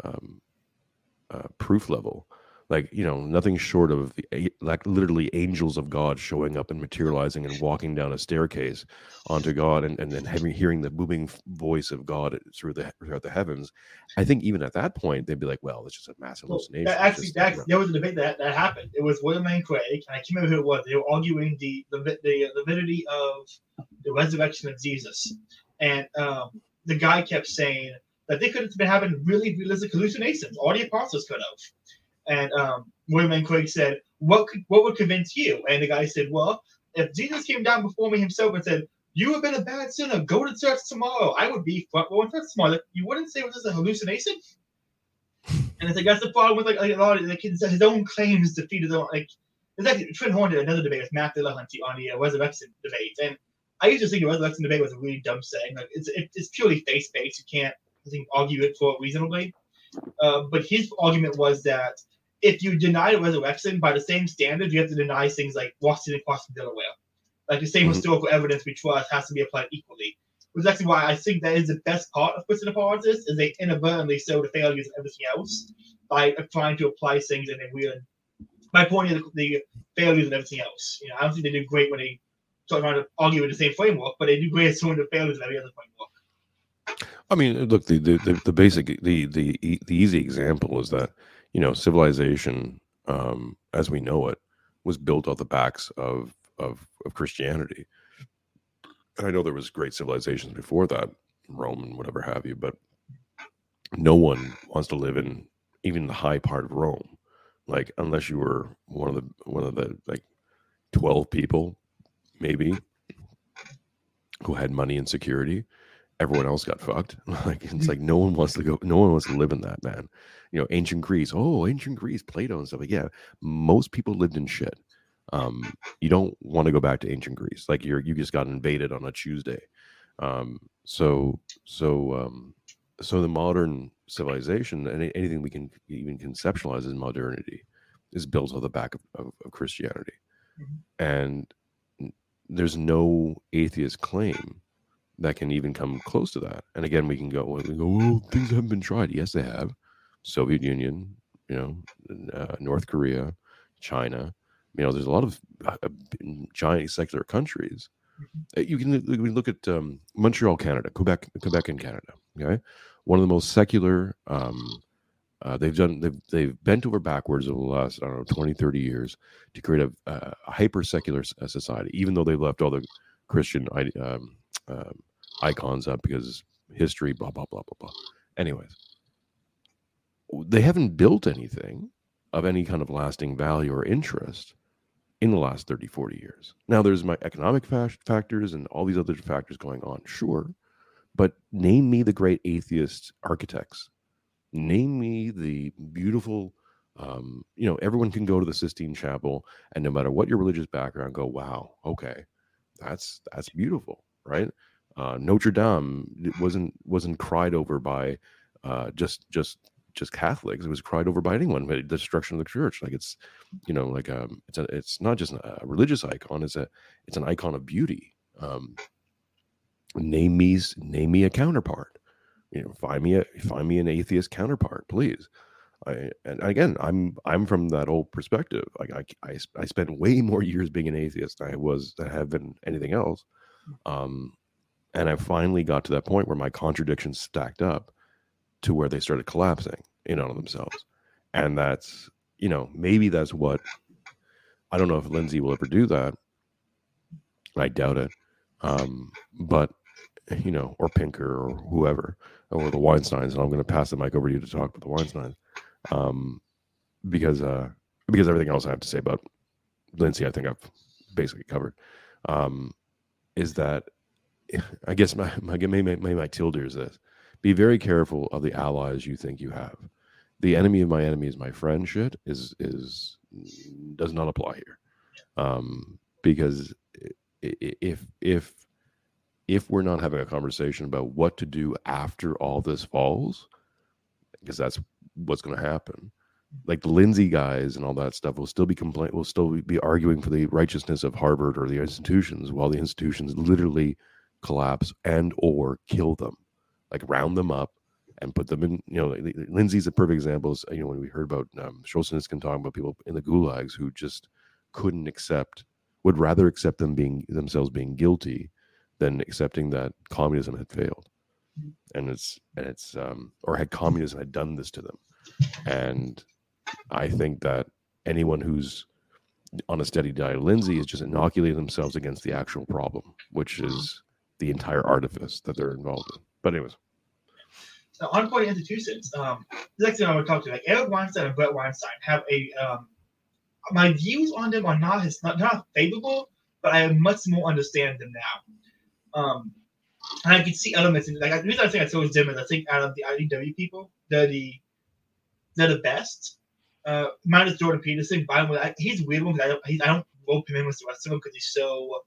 um, uh, proof level. Like you know, nothing short of the, like literally angels of God showing up and materializing and walking down a staircase onto God, and and then having hearing the booming voice of God through the throughout the heavens. I think even at that point, they'd be like, "Well, it's just a mass Well, hallucination." that actually, just, that, there was a debate that, that happened. It was William Lane Craig, and I can't remember who it was. They were arguing the the, the, the validity of the resurrection of Jesus, and um, the guy kept saying that they could have been having really realistic hallucinations. All the apostles could have. And um, William Craig said, "What could, what would convince you?" And the guy said, "Well, if Jesus came down before me himself and said." You have been a bad sinner. Go to church tomorrow. I would be front row in church tomorrow. Like, you wouldn't say it was a hallucination. And it's like that's the problem with like, like a lot of like his, his own claims defeat his like It's actually Trent Horn did another debate with Matt Dillahunty on the uh, resurrection debate, and I used to think the resurrection debate was a really dumb saying. Like it's it, it's purely face based. You can't I think argue it for reasonably. Uh, but his argument was that if you deny the resurrection by the same standard, you have to deny things like Washington Cross and Delaware. Like the same mm-hmm. historical evidence we trust has to be applied equally. Which is actually why I think that is the best part of Christian apologists is they inadvertently show the failures of everything else by trying to apply things in a weird by pointing the, the failures of everything else. You know, I don't think they do great when they start trying to argue with the same framework, but they do great at showing the failures of every other framework. I mean, look, the, the, the, basic, the, the, the easy example is that, you know, civilization, um, as we know it, was built off the backs of, of, of Christianity. And I know there was great civilizations before that, Rome and whatever have you, but no one wants to live in even the high part of Rome like unless you were one of the one of the like 12 people maybe who had money and security everyone else got fucked. Like it's like no one wants to go no one wants to live in that man. You know ancient greece oh ancient greece plato and stuff like yeah most people lived in shit. Um you don't want to go back to ancient greece. Like you're you just got invaded on a tuesday. Um so so um so the modern civilization and anything we can even conceptualize as modernity is built on the back of, of, of Christianity. Mm-hmm. And there's no atheist claim that can even come close to that. And again, we can go, we go, well, things haven't been tried. Yes, they have. Soviet Union, you know, uh, North Korea, China. You know, there's a lot of uh, giant secular countries. Mm-hmm. Uh, you can, you can look at um, Montreal, Canada, Quebec, Quebec in Canada. Okay, one of the most secular. Um, uh, they've done they've, they've bent over backwards over the last I don't know 20 30 years to create a, a hyper secular uh, society even though they've left all the Christian um, um, icons up because history blah blah blah blah blah. Anyways they haven't built anything of any kind of lasting value or interest in the last 30 40 years. Now there's my economic fa- factors and all these other factors going on sure but name me the great atheist architects. Name me the beautiful, um, you know, everyone can go to the Sistine Chapel, and no matter what your religious background, go, wow, okay, that's that's beautiful, right? Uh, Notre Dame wasn't wasn't cried over by uh, just just just Catholics. It was cried over by anyone. The destruction of the church, like it's, you know, like um, it's a, it's not just a religious icon. It's a it's an icon of beauty. Um, name me name me a counterpart you know find me a find me an atheist counterpart please I, and again i'm i'm from that old perspective like I, I i spent way more years being an atheist than i was than I have been anything else um and i finally got to that point where my contradictions stacked up to where they started collapsing in on themselves and that's you know maybe that's what i don't know if lindsay will ever do that i doubt it um but you know, or Pinker or whoever, or the Weinsteins. And I'm going to pass the mic over to you to talk about the Weinsteins, um, because uh, because everything else I have to say about Lindsay, I think I've basically covered. Um, is that I guess my my maybe my, my tilde is this: be very careful of the allies you think you have. The enemy of my enemy is my friend. Shit is is does not apply here, um, because if if if we're not having a conversation about what to do after all this falls, because that's what's going to happen. Like the Lindsay guys and all that stuff will still be complain will still be arguing for the righteousness of Harvard or the institutions, while the institutions literally collapse and or kill them, like round them up and put them in. You know, Lindsay's a perfect example. Is, you know, when we heard about um, can talking about people in the gulags who just couldn't accept, would rather accept them being themselves being guilty than accepting that communism had failed and it's and it's um or had communism had done this to them and i think that anyone who's on a steady diet lindsay is just inoculating themselves against the actual problem which is the entire artifice that they're involved in. But anyways. So on point institutions um the next thing i would talk to like eric weinstein and Bret weinstein have a um my views on them are not his, not, not favorable but i much more understand them now. Um, and I can see elements in like the reason I think I chose them is I think out of the IDW people, they're the they're the best. Uh, minus Jordan Peterson, but I, he's a weird one. Because I don't, he, I don't rope him in with the rest of them because he's so.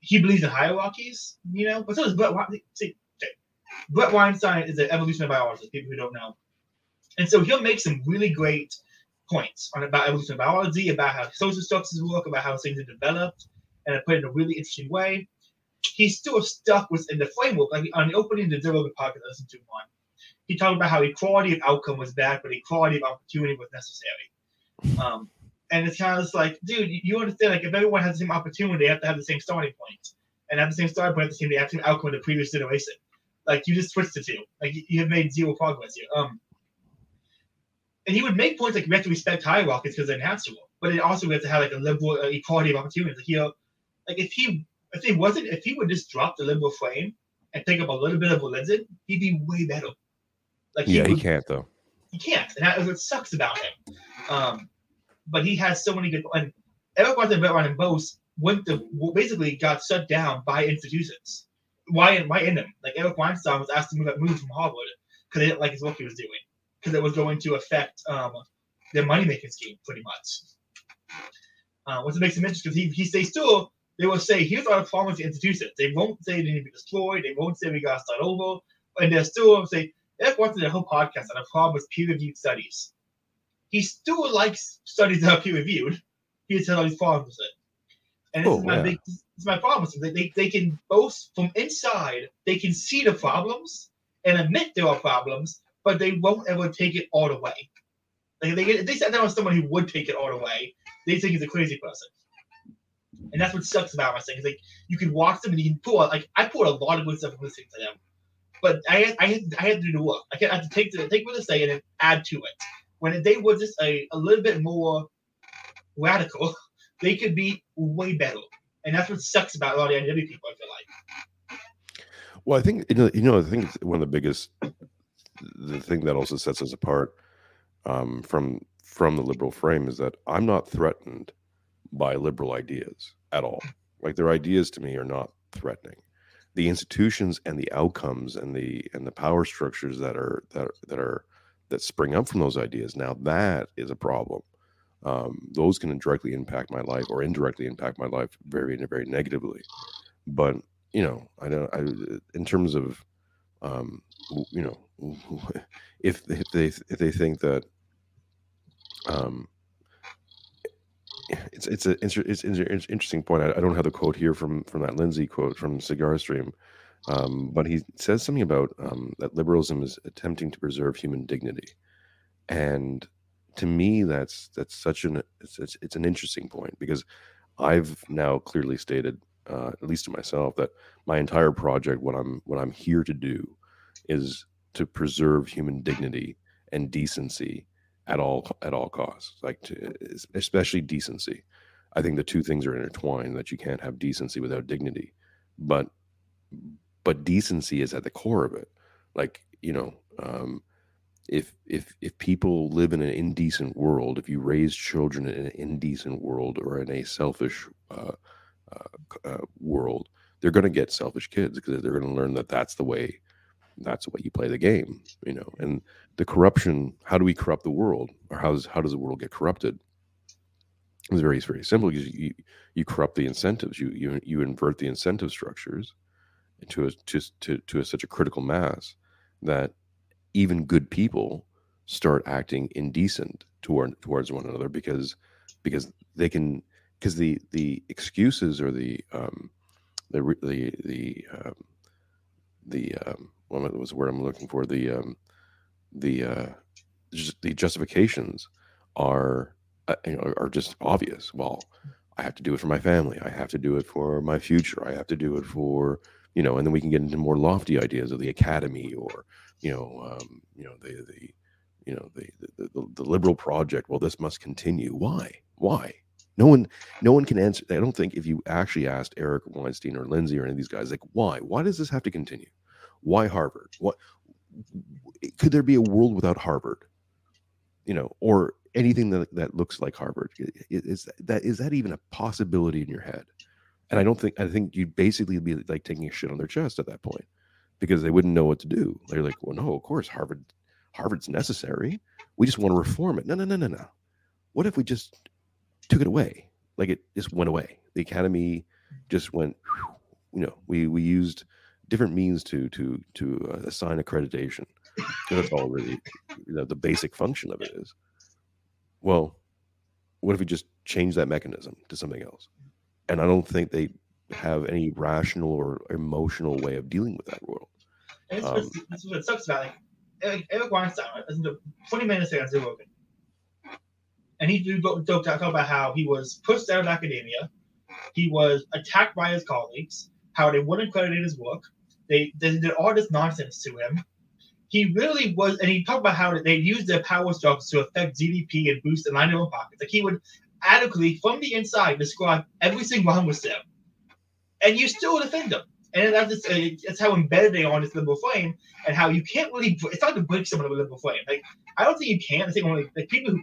He believes in hierarchies, you know. But so does Bret. See, okay. Bret Weinstein is an evolutionary biologist. People who don't know, and so he'll make some really great points on about evolution biology, about how social structures work, about how things are developed, and I put it in a really interesting way. He's still stuck within the framework. Like on the opening of the Zero podcast I listened to one, he talked about how equality of outcome was bad, but equality of opportunity was necessary. Um, and it's kind of like, dude, you understand, like, if everyone has the same opportunity, they have to have the same starting point. And at the same starting point, the same, they have the same outcome of the previous generation. Like, you just switched the two. Like, you have made zero progress here. Um, and he would make points like we have to respect hierarchies because they're natural, but it also we have to have like a liberal uh, equality of opportunities. Like, you know, like if he if he wasn't if he would just drop the liberal frame and take up a little bit of religion, he'd be way better. Like yeah, he, would, he can't though. He can't, and that's what sucks about him. Um, but he has so many good and Eric Weinstein and both went to basically got shut down by institutions. Why? Why in them? Like Eric Weinstein was asked to move, move from Harvard because they didn't like his work he was doing because it was going to affect um, their money making scheme pretty much. Uh, what makes him interesting because he, he stays still, they will say, here's our problems with institutions. They won't say they need to be destroyed. They won't say we got to start over. And they're still say, Eric wanted a whole podcast on a problem with peer reviewed studies. He still likes studies that are peer reviewed. He has had all these problems with it. And this, oh, is, my yeah. big, this is my problem. They, they, they can both, from inside, they can see the problems and admit there are problems, but they won't ever take it all the way. Like they get, they sat down with someone who would take it all the way, they think he's a crazy person. And that's what sucks about my thing. Is like you can watch them and you can pull out, like I pulled a lot of good stuff from listening to them, but I had, I had I had to do the work. I had to take the take what they say and then add to it. When they were just a, a little bit more radical, they could be way better. And that's what sucks about a lot of the IDW people. I feel like. Well, I think you know, you know, I think one of the biggest the thing that also sets us apart um, from from the liberal frame is that I'm not threatened by liberal ideas at all. Like their ideas to me are not threatening. The institutions and the outcomes and the and the power structures that are that that are that spring up from those ideas now that is a problem. Um, those can directly impact my life or indirectly impact my life very very negatively. But you know, I don't. I in terms of um, you know if if they if they think that um it's it's a it's, an interesting point. I, I, don't have the quote here from from that Lindsay quote from Cigar Stream, um, but he says something about um, that liberalism is attempting to preserve human dignity, and to me, that's that's such an it's it's, it's an interesting point because I've now clearly stated, uh, at least to myself, that my entire project, what I'm what I'm here to do, is to preserve human dignity and decency at all at all costs like to, especially decency i think the two things are intertwined that you can't have decency without dignity but but decency is at the core of it like you know um, if if if people live in an indecent world if you raise children in an indecent world or in a selfish uh, uh, uh, world they're going to get selfish kids because they're going to learn that that's the way that's the way you play the game, you know. And the corruption, how do we corrupt the world, or how does how does the world get corrupted? It's very very simple because you you corrupt the incentives, you you you invert the incentive structures into a to to, to a, such a critical mass that even good people start acting indecent toward towards one another because because they can because the the excuses or the um the the the um, the um, what was the word I'm looking for? The um, the uh, just the justifications are uh, you know are just obvious. Well, I have to do it for my family. I have to do it for my future. I have to do it for you know, and then we can get into more lofty ideas of the academy or you know, um, you know the the you know the, the the, the liberal project. Well, this must continue. Why? Why? No one, no one can answer. I don't think if you actually asked Eric Weinstein or Lindsay or any of these guys, like, why? Why does this have to continue? Why Harvard? What could there be a world without Harvard? You know, or anything that, that looks like Harvard? Is that is that even a possibility in your head? And I don't think I think you'd basically be like taking a shit on their chest at that point because they wouldn't know what to do. They're like, well, no, of course Harvard Harvard's necessary. We just want to reform it. No, no, no, no, no. What if we just took it away? Like it just went away. The academy just went. You know, we we used different means to to to uh, assign accreditation. that's all really you know the basic function of it is. Well, what if we just change that mechanism to something else? And I don't think they have any rational or emotional way of dealing with that world. And um, what's, that's what sucks about like Eric, Eric Weinstein. To 20 minutes ago on Joe Rogan, and he talked about how he was pushed out of academia, he was attacked by his colleagues, how they wouldn't credit his work, they, they did all this nonsense to him. He really was, and he talked about how they used their power structures to affect GDP and boost the line of pockets. Like he would adequately, from the inside, describe everything wrong with them, and you still defend them. And that's, just, uh, that's how embedded they are in this liberal frame, and how you can't really. It's hard to break someone of a liberal frame. Like I don't think you can. I think only like people who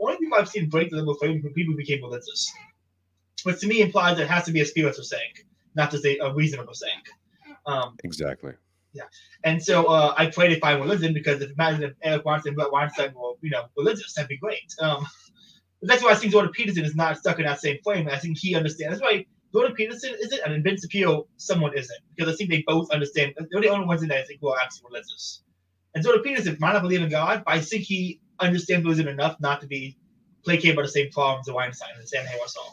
only people I've seen break the liberal frame are people who became religious, which to me implies it has to be a spiritual saying, not just a, a reasonable saying. Um, exactly. Yeah. And so uh, I pray to find religion because if imagine if Eric Weinstein, Bret Weinstein were, you know, religious, that'd be great. Um, that's why I think Jordan Peterson is not stuck in that same frame. I think he understands. That's why Jordan Peterson isn't, and Ben Shapiro, someone isn't, because I think they both understand. They're the only ones in that I think who are actually religious. And Jordan Peterson might not believe in God, but I think he understands religion enough not to be placated by the same problems that Weinstein and Sam Harris saw.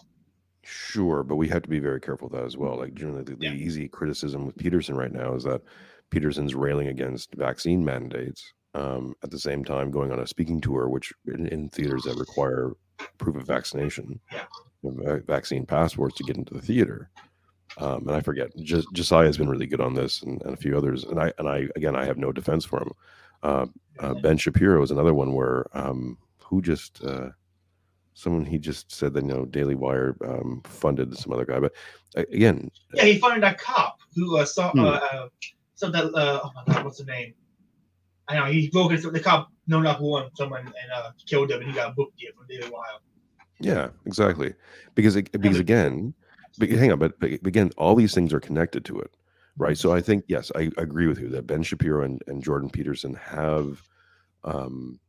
Sure, but we have to be very careful with that as well. Like generally, the, yeah. the easy criticism with Peterson right now is that Peterson's railing against vaccine mandates. Um, at the same time, going on a speaking tour, which in, in theaters that require proof of vaccination, vaccine passports to get into the theater. Um, and I forget, J- Josiah has been really good on this, and, and, a few others. And I, and I, again, I have no defense for him. Uh, uh, ben Shapiro is another one where um, who just uh, someone he just said that you know Daily Wire um, funded some other guy, but uh, again, yeah, he funded that cop who uh, saw hmm. uh, uh, so that uh, oh my god, what's the name? I know he broke it. The cop no not one someone and uh, killed him, and he got booked here from Daily Wire. Yeah, exactly. Because it, because again, hang on, but, but again, all these things are connected to it, right? So I think yes, I, I agree with you that Ben Shapiro and, and Jordan Peterson have um,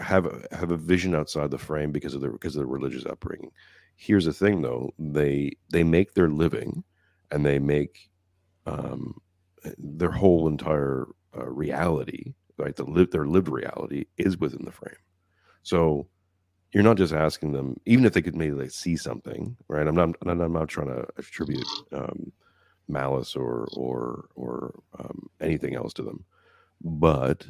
have have a vision outside the frame because of the because of the religious upbringing. Here's the thing, though they they make their living, and they make um, their whole entire uh, reality, right? The live their lived reality is within the frame. So you're not just asking them, even if they could maybe like see something, right? I'm not I'm not trying to attribute um, malice or or or um, anything else to them, but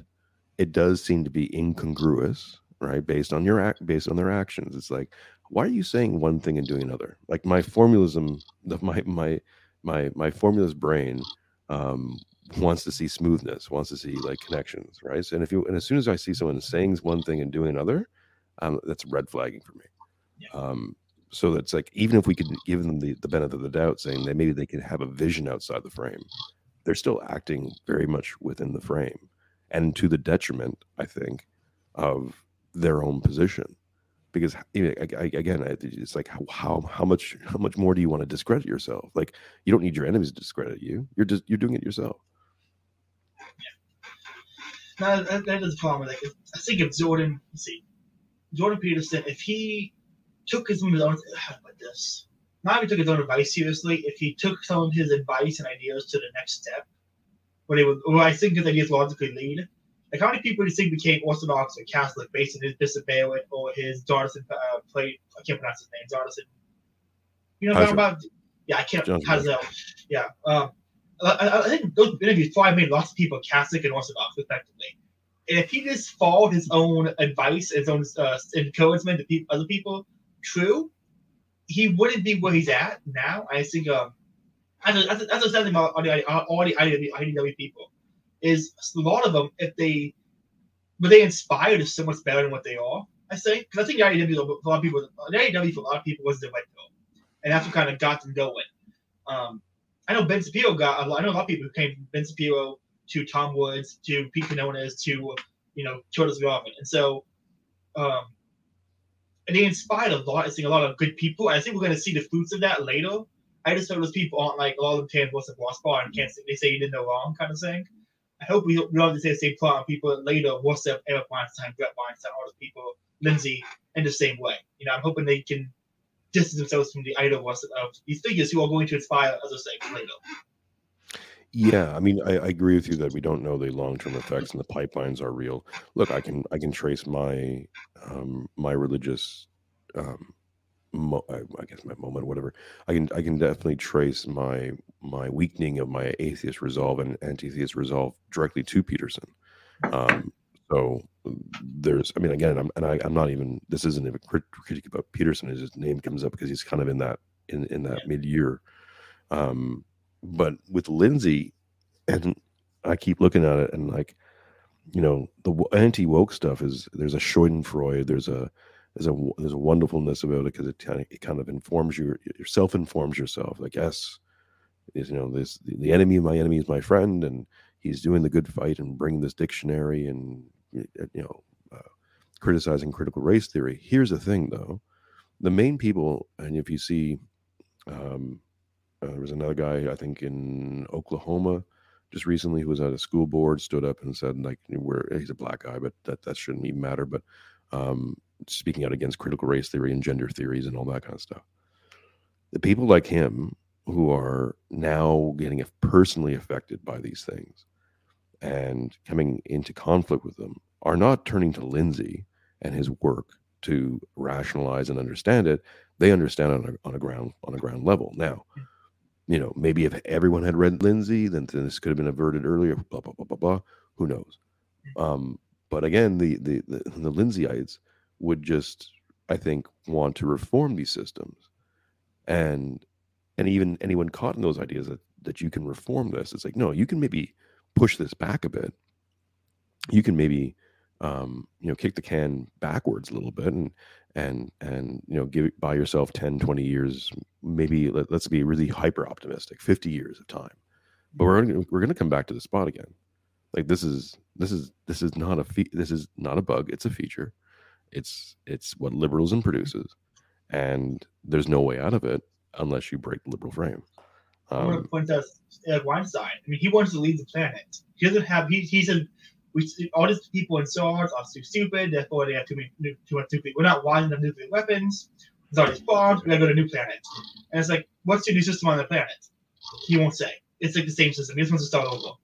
it does seem to be incongruous, right? Based on your act, based on their actions. It's like, why are you saying one thing and doing another? Like my formalism, the, my my my my formulist brain um, wants to see smoothness, wants to see like connections, right? So, and if you and as soon as I see someone saying one thing and doing another, um, that's red flagging for me. Yeah. Um, so that's like even if we could give them the, the benefit of the doubt, saying that maybe they could have a vision outside the frame, they're still acting very much within the frame and to the detriment, I think, of their own position. Because again, it's like how how much how much more do you want to discredit yourself? Like you don't need your enemies to discredit you. You're just you're doing it yourself. Yeah. That, that is the problem. Like I think if Jordan, see, Jordan Peterson, if he took his own how about this? Not if he took his own advice seriously, if he took some of his advice and ideas to the next step, where they would, where I think his ideas logically lead. Like how many people do you think became Orthodox or Catholic based on his Bishop Barron or his Jonathan uh, play? I can't pronounce his name. Jonathan. You know what I'm about? Yeah, I can't. Hazel. Yeah. Um, I, I, think those interviews probably made lots of people Catholic and Orthodox, effectively. And if he just followed his own advice, his own uh, encouragement to pe- other people, true, he wouldn't be where he's at now. I think um, as a, as a something about all the, all the IDW people is a lot of them, if they, but they inspired is so much better than what they are. I say because I think the IDW a lot of people, the IDW for a lot of people was the right goal, and that's what kind of got them going. Um, I know Ben Shapiro got. A lot, I know a lot of people who came from Ben Shapiro to Tom Woods to Pete Quinones to you know Charles Garvin, and so um, and they inspired a lot. I think a lot of good people. I think we're going to see the fruits of that later I just know those people aren't like all of them tan what's a boss bar and can't they say you did no wrong kind of thing. I hope we, we don't have to say the same plot on people later, Rusev, Eric Weinstein, Bret Weinstein, all those people, Lindsay, in the same way. You know, I'm hoping they can distance themselves from the idol of these figures who are going to inspire others later. Yeah, I mean, I, I, agree with you that we don't know the long-term effects and the pipelines are real. Look, I can I can trace my um, my religious, um, mo- I, I, guess my moment, whatever. I can I can definitely trace my my weakening of my atheist resolve and anti-theist resolve directly to Peterson. Um, so there's, I mean, again, I'm and I, am not even. This isn't a critique about Peterson. His name comes up because he's kind of in that in in that mid year. Um, but with Lindsay, and I keep looking at it and like, you know, the anti woke stuff is there's a Schadenfreude, there's a there's a there's a wonderfulness about it because it, kind of it kind of informs you, yourself informs yourself. Like, yes, is you know this the enemy of my enemy is my friend, and he's doing the good fight and bringing this dictionary and you know uh, criticizing critical race theory. Here's the thing, though, the main people, and if you see um, uh, there was another guy, I think, in Oklahoma just recently who was at a school board, stood up and said, like, we're, he's a black guy, but that, that shouldn't even matter. But um, speaking out against critical race theory and gender theories and all that kind of stuff. The people like him who are now getting personally affected by these things and coming into conflict with them are not turning to Lindsay and his work to rationalize and understand it. They understand on a, on a ground on a ground level. Now, you know, maybe if everyone had read Lindsay, then, then this could have been averted earlier. Blah blah blah blah blah. Who knows? Um, but again, the the the, the Lindsayeites would just, I think, want to reform these systems, and and even anyone caught in those ideas that that you can reform this, it's like no, you can maybe push this back a bit. You can maybe um, you know kick the can backwards a little bit and and and you know give it buy yourself 10 20 years maybe let, us be really hyper optimistic 50 years of time. But we're gonna, we're going to come back to the spot again like this is this is this is not a fe- this is not a bug it's a feature it's it's what liberalism produces and there's no way out of it unless you break the liberal frame um, I want to point out Ed Weinstein. I mean, he wants to lead the planet. He doesn't have. He, he's a we all these people in SARS are too stupid, therefore they have too many too much nuclear. We're not wise enough nuclear weapons. There's all these bombs. We gotta go to a new planet. And it's like, what's your new system on the planet? He won't say. It's like the same system. He just wants to start over.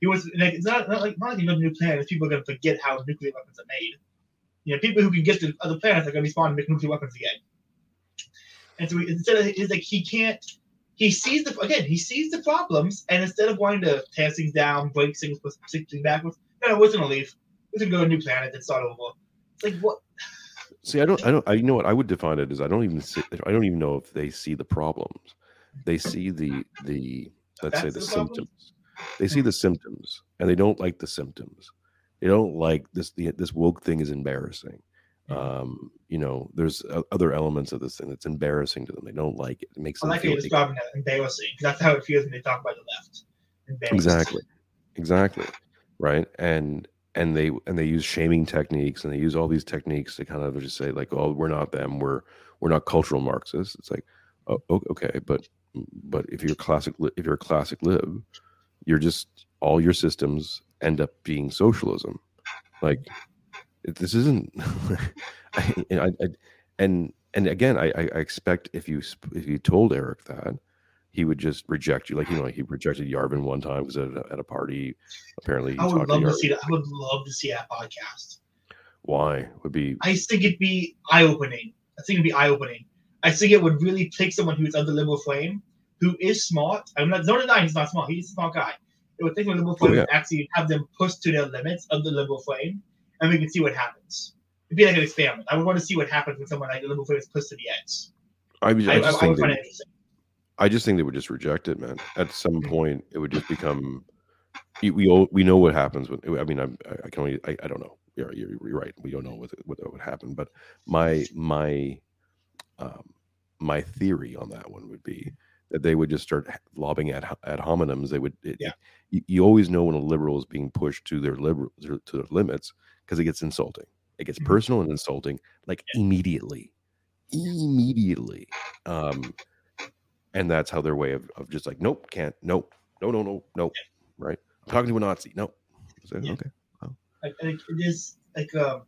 He wants like it's not, not like not like another new planet. People are gonna forget how nuclear weapons are made. You know, people who can get to other planets are gonna respawn and make nuclear weapons again. And so he, instead of it's like he can't he sees the again he sees the problems and instead of wanting to tear things down, break things, put things backwards, no, we're gonna leave. We're gonna go to a new planet and start over. It's like what? See, I don't, I don't, I you know what I would define it as. I don't even see, I don't even know if they see the problems. They see the the let's That's say the, the symptoms. They see the symptoms, and they don't like the symptoms. They don't like this. The, this woke thing is embarrassing. Um, you know, there's other elements of this thing that's embarrassing to them. They don't like it. It makes them. I like feel describing that embarrassing. That's how it feels when they talk about the left. Exactly. Exactly right and and they and they use shaming techniques and they use all these techniques to kind of just say like oh we're not them we're we're not cultural marxists it's like oh, okay but but if you're classic if you're a classic lib you're just all your systems end up being socialism like this isn't I, I, I, and and again I, I expect if you if you told eric that he would just reject you. Like you know, he rejected Yarvin one time because at, at, a party, apparently. I would love to, to see that. I would love to see that podcast. Why would be? I think it'd be eye opening. I think it'd be eye opening. I think it would really take someone who's under liberal flame, who is smart. I'm not. Don't deny he's not smart. He's a smart guy. It would take a liberal flame oh, yeah. actually have them pushed to their limits of the liberal flame, and we can see what happens. It'd be like an experiment. I would want to see what happens when someone like the liberal flame is pushed to the edge. I, I, I, I would find it interesting. I just think they would just reject it, man. At some mm-hmm. point, it would just become. We we, we know what happens when. I mean, I I can only I, I don't know. You're, you're, you're right. We don't know what what would happen, but my my um, my theory on that one would be that they would just start lobbing at ad hominems. They would. It, yeah. You, you, always know when a liberal is being pushed to their liberal to their limits because it gets insulting. It gets mm-hmm. personal and insulting like immediately, immediately. Um, and that's how their way of, of just like nope can't nope no no no no right i'm talking to a nazi no Is Yeah. okay? Like, like it is like um,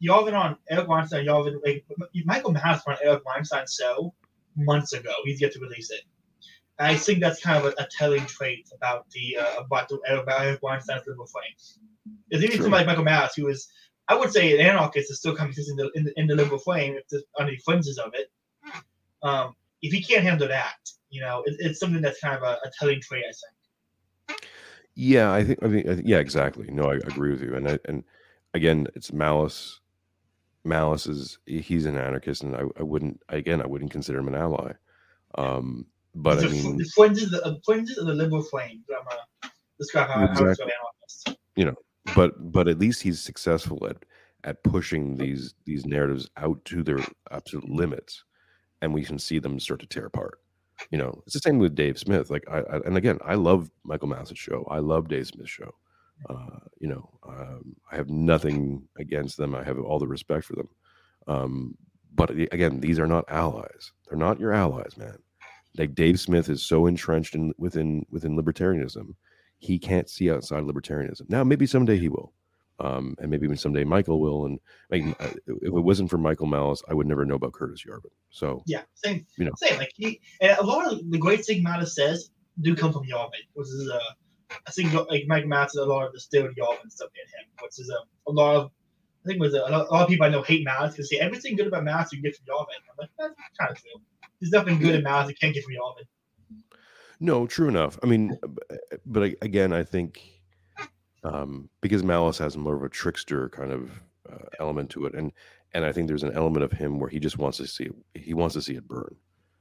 y'all been on Eric Weinstein. Y'all been like Michael Malice on Eric Weinstein's show months ago. He's yet to release it. And I think that's kind of a, a telling trait about the uh, about the about Eric Weinstein's liberal flame. It's even True. somebody like Michael Malice, who is I would say an anarchist, is still coming in the in the, in the liberal flame if the, under the fringes of it. Um, if he can't handle that, you know, it, it's something that's kind of a, a telling trait. I think. Yeah, I think. I think. I think yeah, exactly. No, I agree with you. And I, and again, it's malice. Malice is he's an anarchist, and I, I wouldn't again I wouldn't consider him an ally. Um, but I mean, the fringes, the uh, fringes of the liberal flame. I'm gonna describe how, Exactly. an anarchist. but but at least he's successful at at pushing these these narratives out to their absolute limits and we can see them start to tear apart you know it's the same with dave smith like i, I and again i love michael Malice's show i love dave smith's show uh you know um, i have nothing against them i have all the respect for them um but again these are not allies they're not your allies man like dave smith is so entrenched in within within libertarianism he can't see outside libertarianism. Now, maybe someday he will, um, and maybe even someday Michael will. And like, uh, if it wasn't for Michael Malice, I would never know about Curtis Yarvin. So Yeah, same. You know. same. Like he and a lot of the great thing Mata says do come from Yarvin, which is uh, I think like Mike Matt a lot of the still Yarvin stuff in him, which is uh, a lot of. I think was a, a lot of people I know hate Malice because say everything good about Malice you get from Yarvin. I'm like that's kind of true. There's nothing good in Malice you can't get from Yarvin. no, true enough. I mean, but again, I think um, because Malice has more of a trickster kind of uh, element to it, and and I think there's an element of him where he just wants to see it. He wants to see it burn.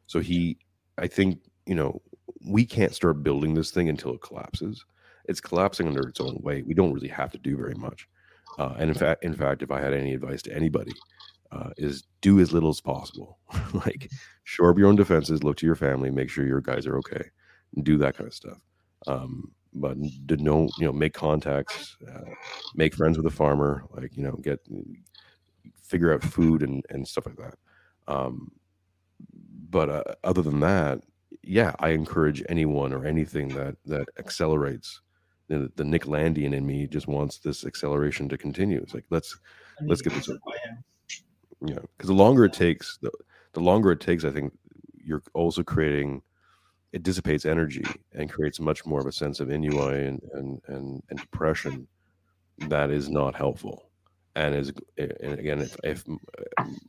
So he, I think, you know, we can't start building this thing until it collapses. It's collapsing under its own weight. We don't really have to do very much. Uh, and in fact, in fact, if I had any advice to anybody, uh, is do as little as possible. like shore up your own defenses, look to your family, make sure your guys are okay, do that kind of stuff. Um, but don't you know, make contacts, uh, make friends with a farmer, like you know, get figure out food and and stuff like that. Um, but uh, other than that, yeah, I encourage anyone or anything that that accelerates. The, the Nick Landian in me just wants this acceleration to continue. It's like let's I need Let's get this visit by you know because the longer it takes the, the longer it takes i think you're also creating it dissipates energy and creates much more of a sense of ennui and and and, and depression that is not helpful and is and again if, if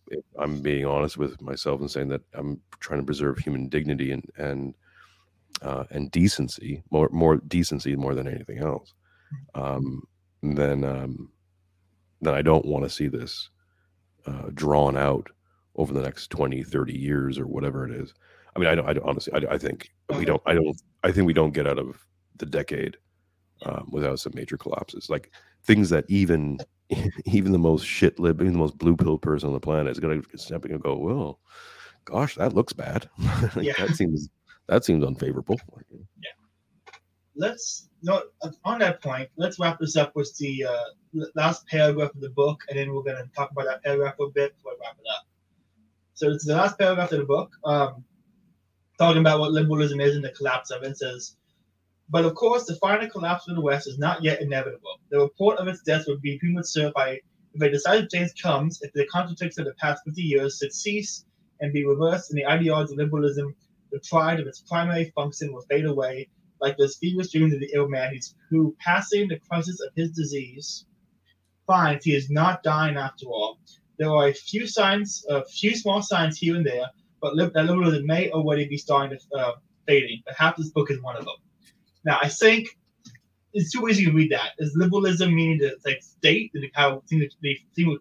if i'm being honest with myself and saying that i'm trying to preserve human dignity and and uh, and decency more more decency more than anything else um then um then i don't want to see this uh, drawn out over the next 20 30 years or whatever it is. I mean i don't, I don't honestly I, I think we don't i don't i think we don't get out of the decade um, without some major collapses. Like things that even even the most shit lib even the most blue pill person on the planet is going to step in and go well gosh that looks bad Like, Yeah. that seems that seems unfavorable Yeah. let's no on that point let's wrap this up with the uh, last paragraph of the book and then we're going to talk about that paragraph a bit before we wrap it up so it's the last paragraph of the book um, talking about what liberalism is and the collapse of it It says but of course the final collapse of the west is not yet inevitable the report of its death would be premature by if a decisive change comes if the contradictions of the past 50 years should cease and be reversed in the ideology of liberalism the pride of its primary function will fade away like those feverish dreams of the ill man who, passing the crisis of his disease, finds he is not dying after all. There are a few signs, a few small signs here and there, but that liberalism may already be starting to uh, fading. Perhaps this book is one of them. Now, I think it's too easy to read that. Is liberalism meaning the like state and how things they seem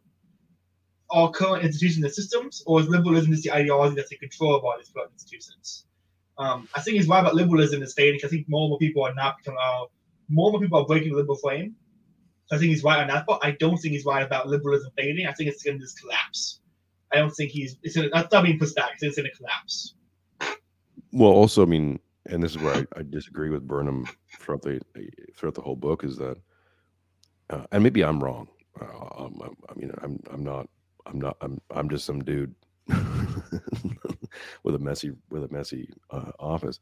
all current institutions and systems, or is liberalism just the ideology that's in control of all these current institutions? Um, I think he's right about liberalism is fading. I think more and more people are not becoming, uh, more and more people are breaking the liberal frame. So I think he's right on that part. I don't think he's right about liberalism fading. I think it's going to just collapse. I don't think he's. It's gonna, that's not being pushed back. It's going to collapse. Well, also, I mean, and this is where I, I disagree with Burnham throughout the throughout the whole book is that, uh, and maybe I'm wrong. Uh, um, I'm, I mean, I'm I'm not I'm not I'm I'm just some dude with a messy with a messy uh, office.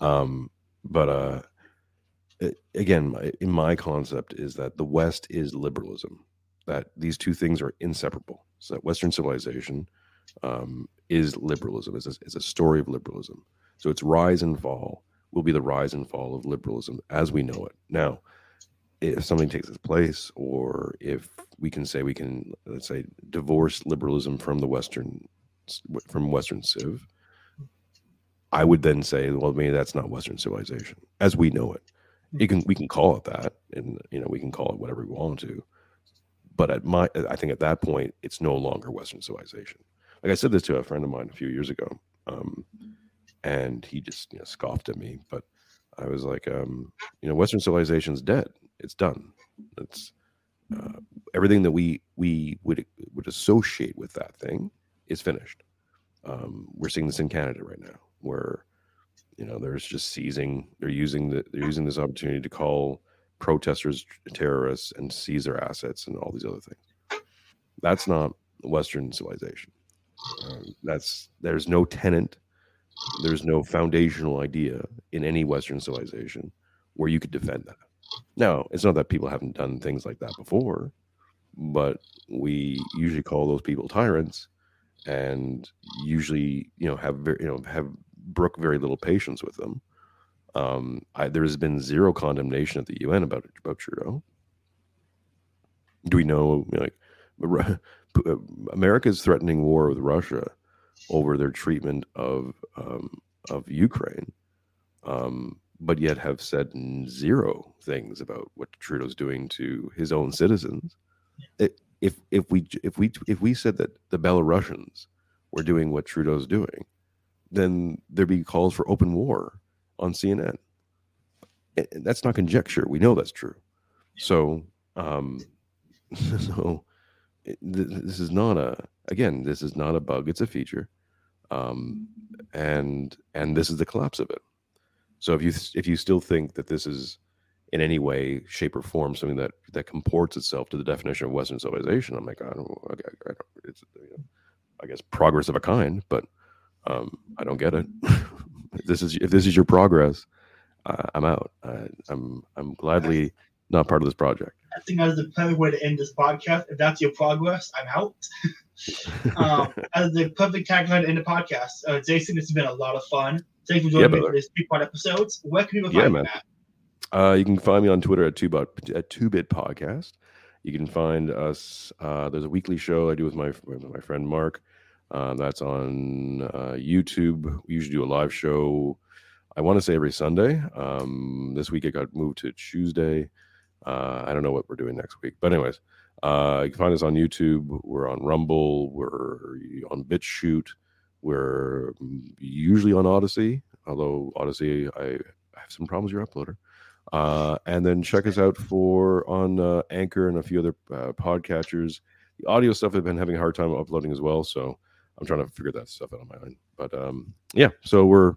Um, but uh, again, my, in my concept is that the West is liberalism. That these two things are inseparable. So that Western civilization um, is liberalism. It's a, is a story of liberalism. So its rise and fall will be the rise and fall of liberalism as we know it now. If something takes its place, or if we can say we can, let's say, divorce liberalism from the Western from Western civ, I would then say, well, maybe that's not Western civilization as we know it. You can we can call it that, and you know we can call it whatever we want to. But at my, I think at that point, it's no longer Western civilization. Like I said this to a friend of mine a few years ago, um, and he just you know, scoffed at me. But I was like, um, you know, Western civilization's dead. It's done. It's uh, everything that we we would would associate with that thing is finished. Um, we're seeing this in Canada right now, where you know there's just seizing. They're using the they're using this opportunity to call protesters terrorists and seize their assets and all these other things. That's not Western civilization. Um, that's there's no tenant, there's no foundational idea in any Western civilization where you could defend that. Now, it's not that people haven't done things like that before, but we usually call those people tyrants and usually you know have very you know have brook very little patience with them. Um, I, there has been zero condemnation at the UN about about Trudeau. Do we know like America is threatening war with Russia over their treatment of um, of Ukraine, um, but yet have said zero things about what Trudeau's doing to his own citizens. It, if if we if we if we said that the Belarusians were doing what Trudeau's doing, then there'd be calls for open war on CNN. And that's not conjecture. We know that's true. So, um, so this is not a again. This is not a bug. It's a feature, um, and and this is the collapse of it. So if you if you still think that this is in any way, shape, or form something that that comports itself to the definition of Western civilization, I'm like, I don't, I, I don't it's, you know, I guess progress of a kind, but um, I don't get it. if this is if this is your progress, uh, I'm out. I, I'm I'm gladly not part of this project. I think that's the perfect way to end this podcast. If that's your progress, I'm out. um, as the perfect tagline to end the podcast, uh, Jason, this has been a lot of fun. Thanks for joining yeah, me for this three part episodes. Where can people find yeah, you Uh, you can find me on Twitter at two bit at two bit podcast. You can find us. Uh, there's a weekly show I do with my with my friend Mark. Uh, that's on uh, YouTube. We usually do a live show. I want to say every Sunday. Um, this week it got moved to Tuesday. Uh, I don't know what we're doing next week, but anyways, uh, you can find us on YouTube. We're on Rumble. We're on BitChute. We're usually on Odysee, although Odysee, I have some problems with your uploader. Uh, and then check us out for on uh, Anchor and a few other uh, podcatchers. The audio stuff I've been having a hard time uploading as well, so I'm trying to figure that stuff out on my own. But um, yeah, so we're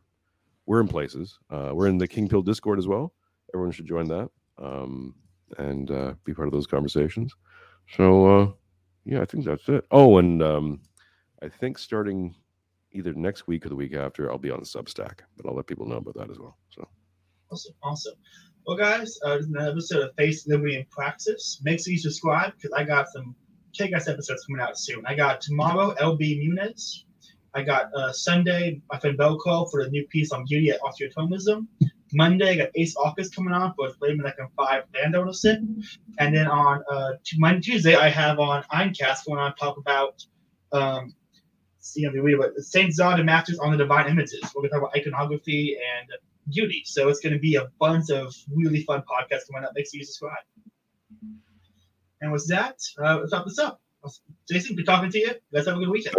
we're in places. Uh, we're in the King Pill Discord as well. Everyone should join that. Um, and uh, be part of those conversations. So uh, yeah, I think that's it. Oh, and um, I think starting either next week or the week after, I'll be on Substack, but I'll let people know about that as well. So awesome, awesome. Well, guys, uh, this is an episode of Face Liberty, and Praxis. Make sure you subscribe because I got some kick-ass episodes coming out soon. I got tomorrow LB Muniz. I got uh, Sunday my friend Belko for the new piece on beauty at Austro-Thomism. Monday, I got Ace August coming on for Flavor Like I'm Five Landowner Sit. And then on uh, Monday, Tuesday, I have on Eincast going on to talk about, um, see, I'm read about St. John of Damascus on the Divine Images. We're going to talk about iconography and beauty. So it's going to be a bunch of really fun podcasts coming up. Make sure you subscribe. And with that, uh, let's wrap this up. Jason, good talking to you. You guys have a good weekend.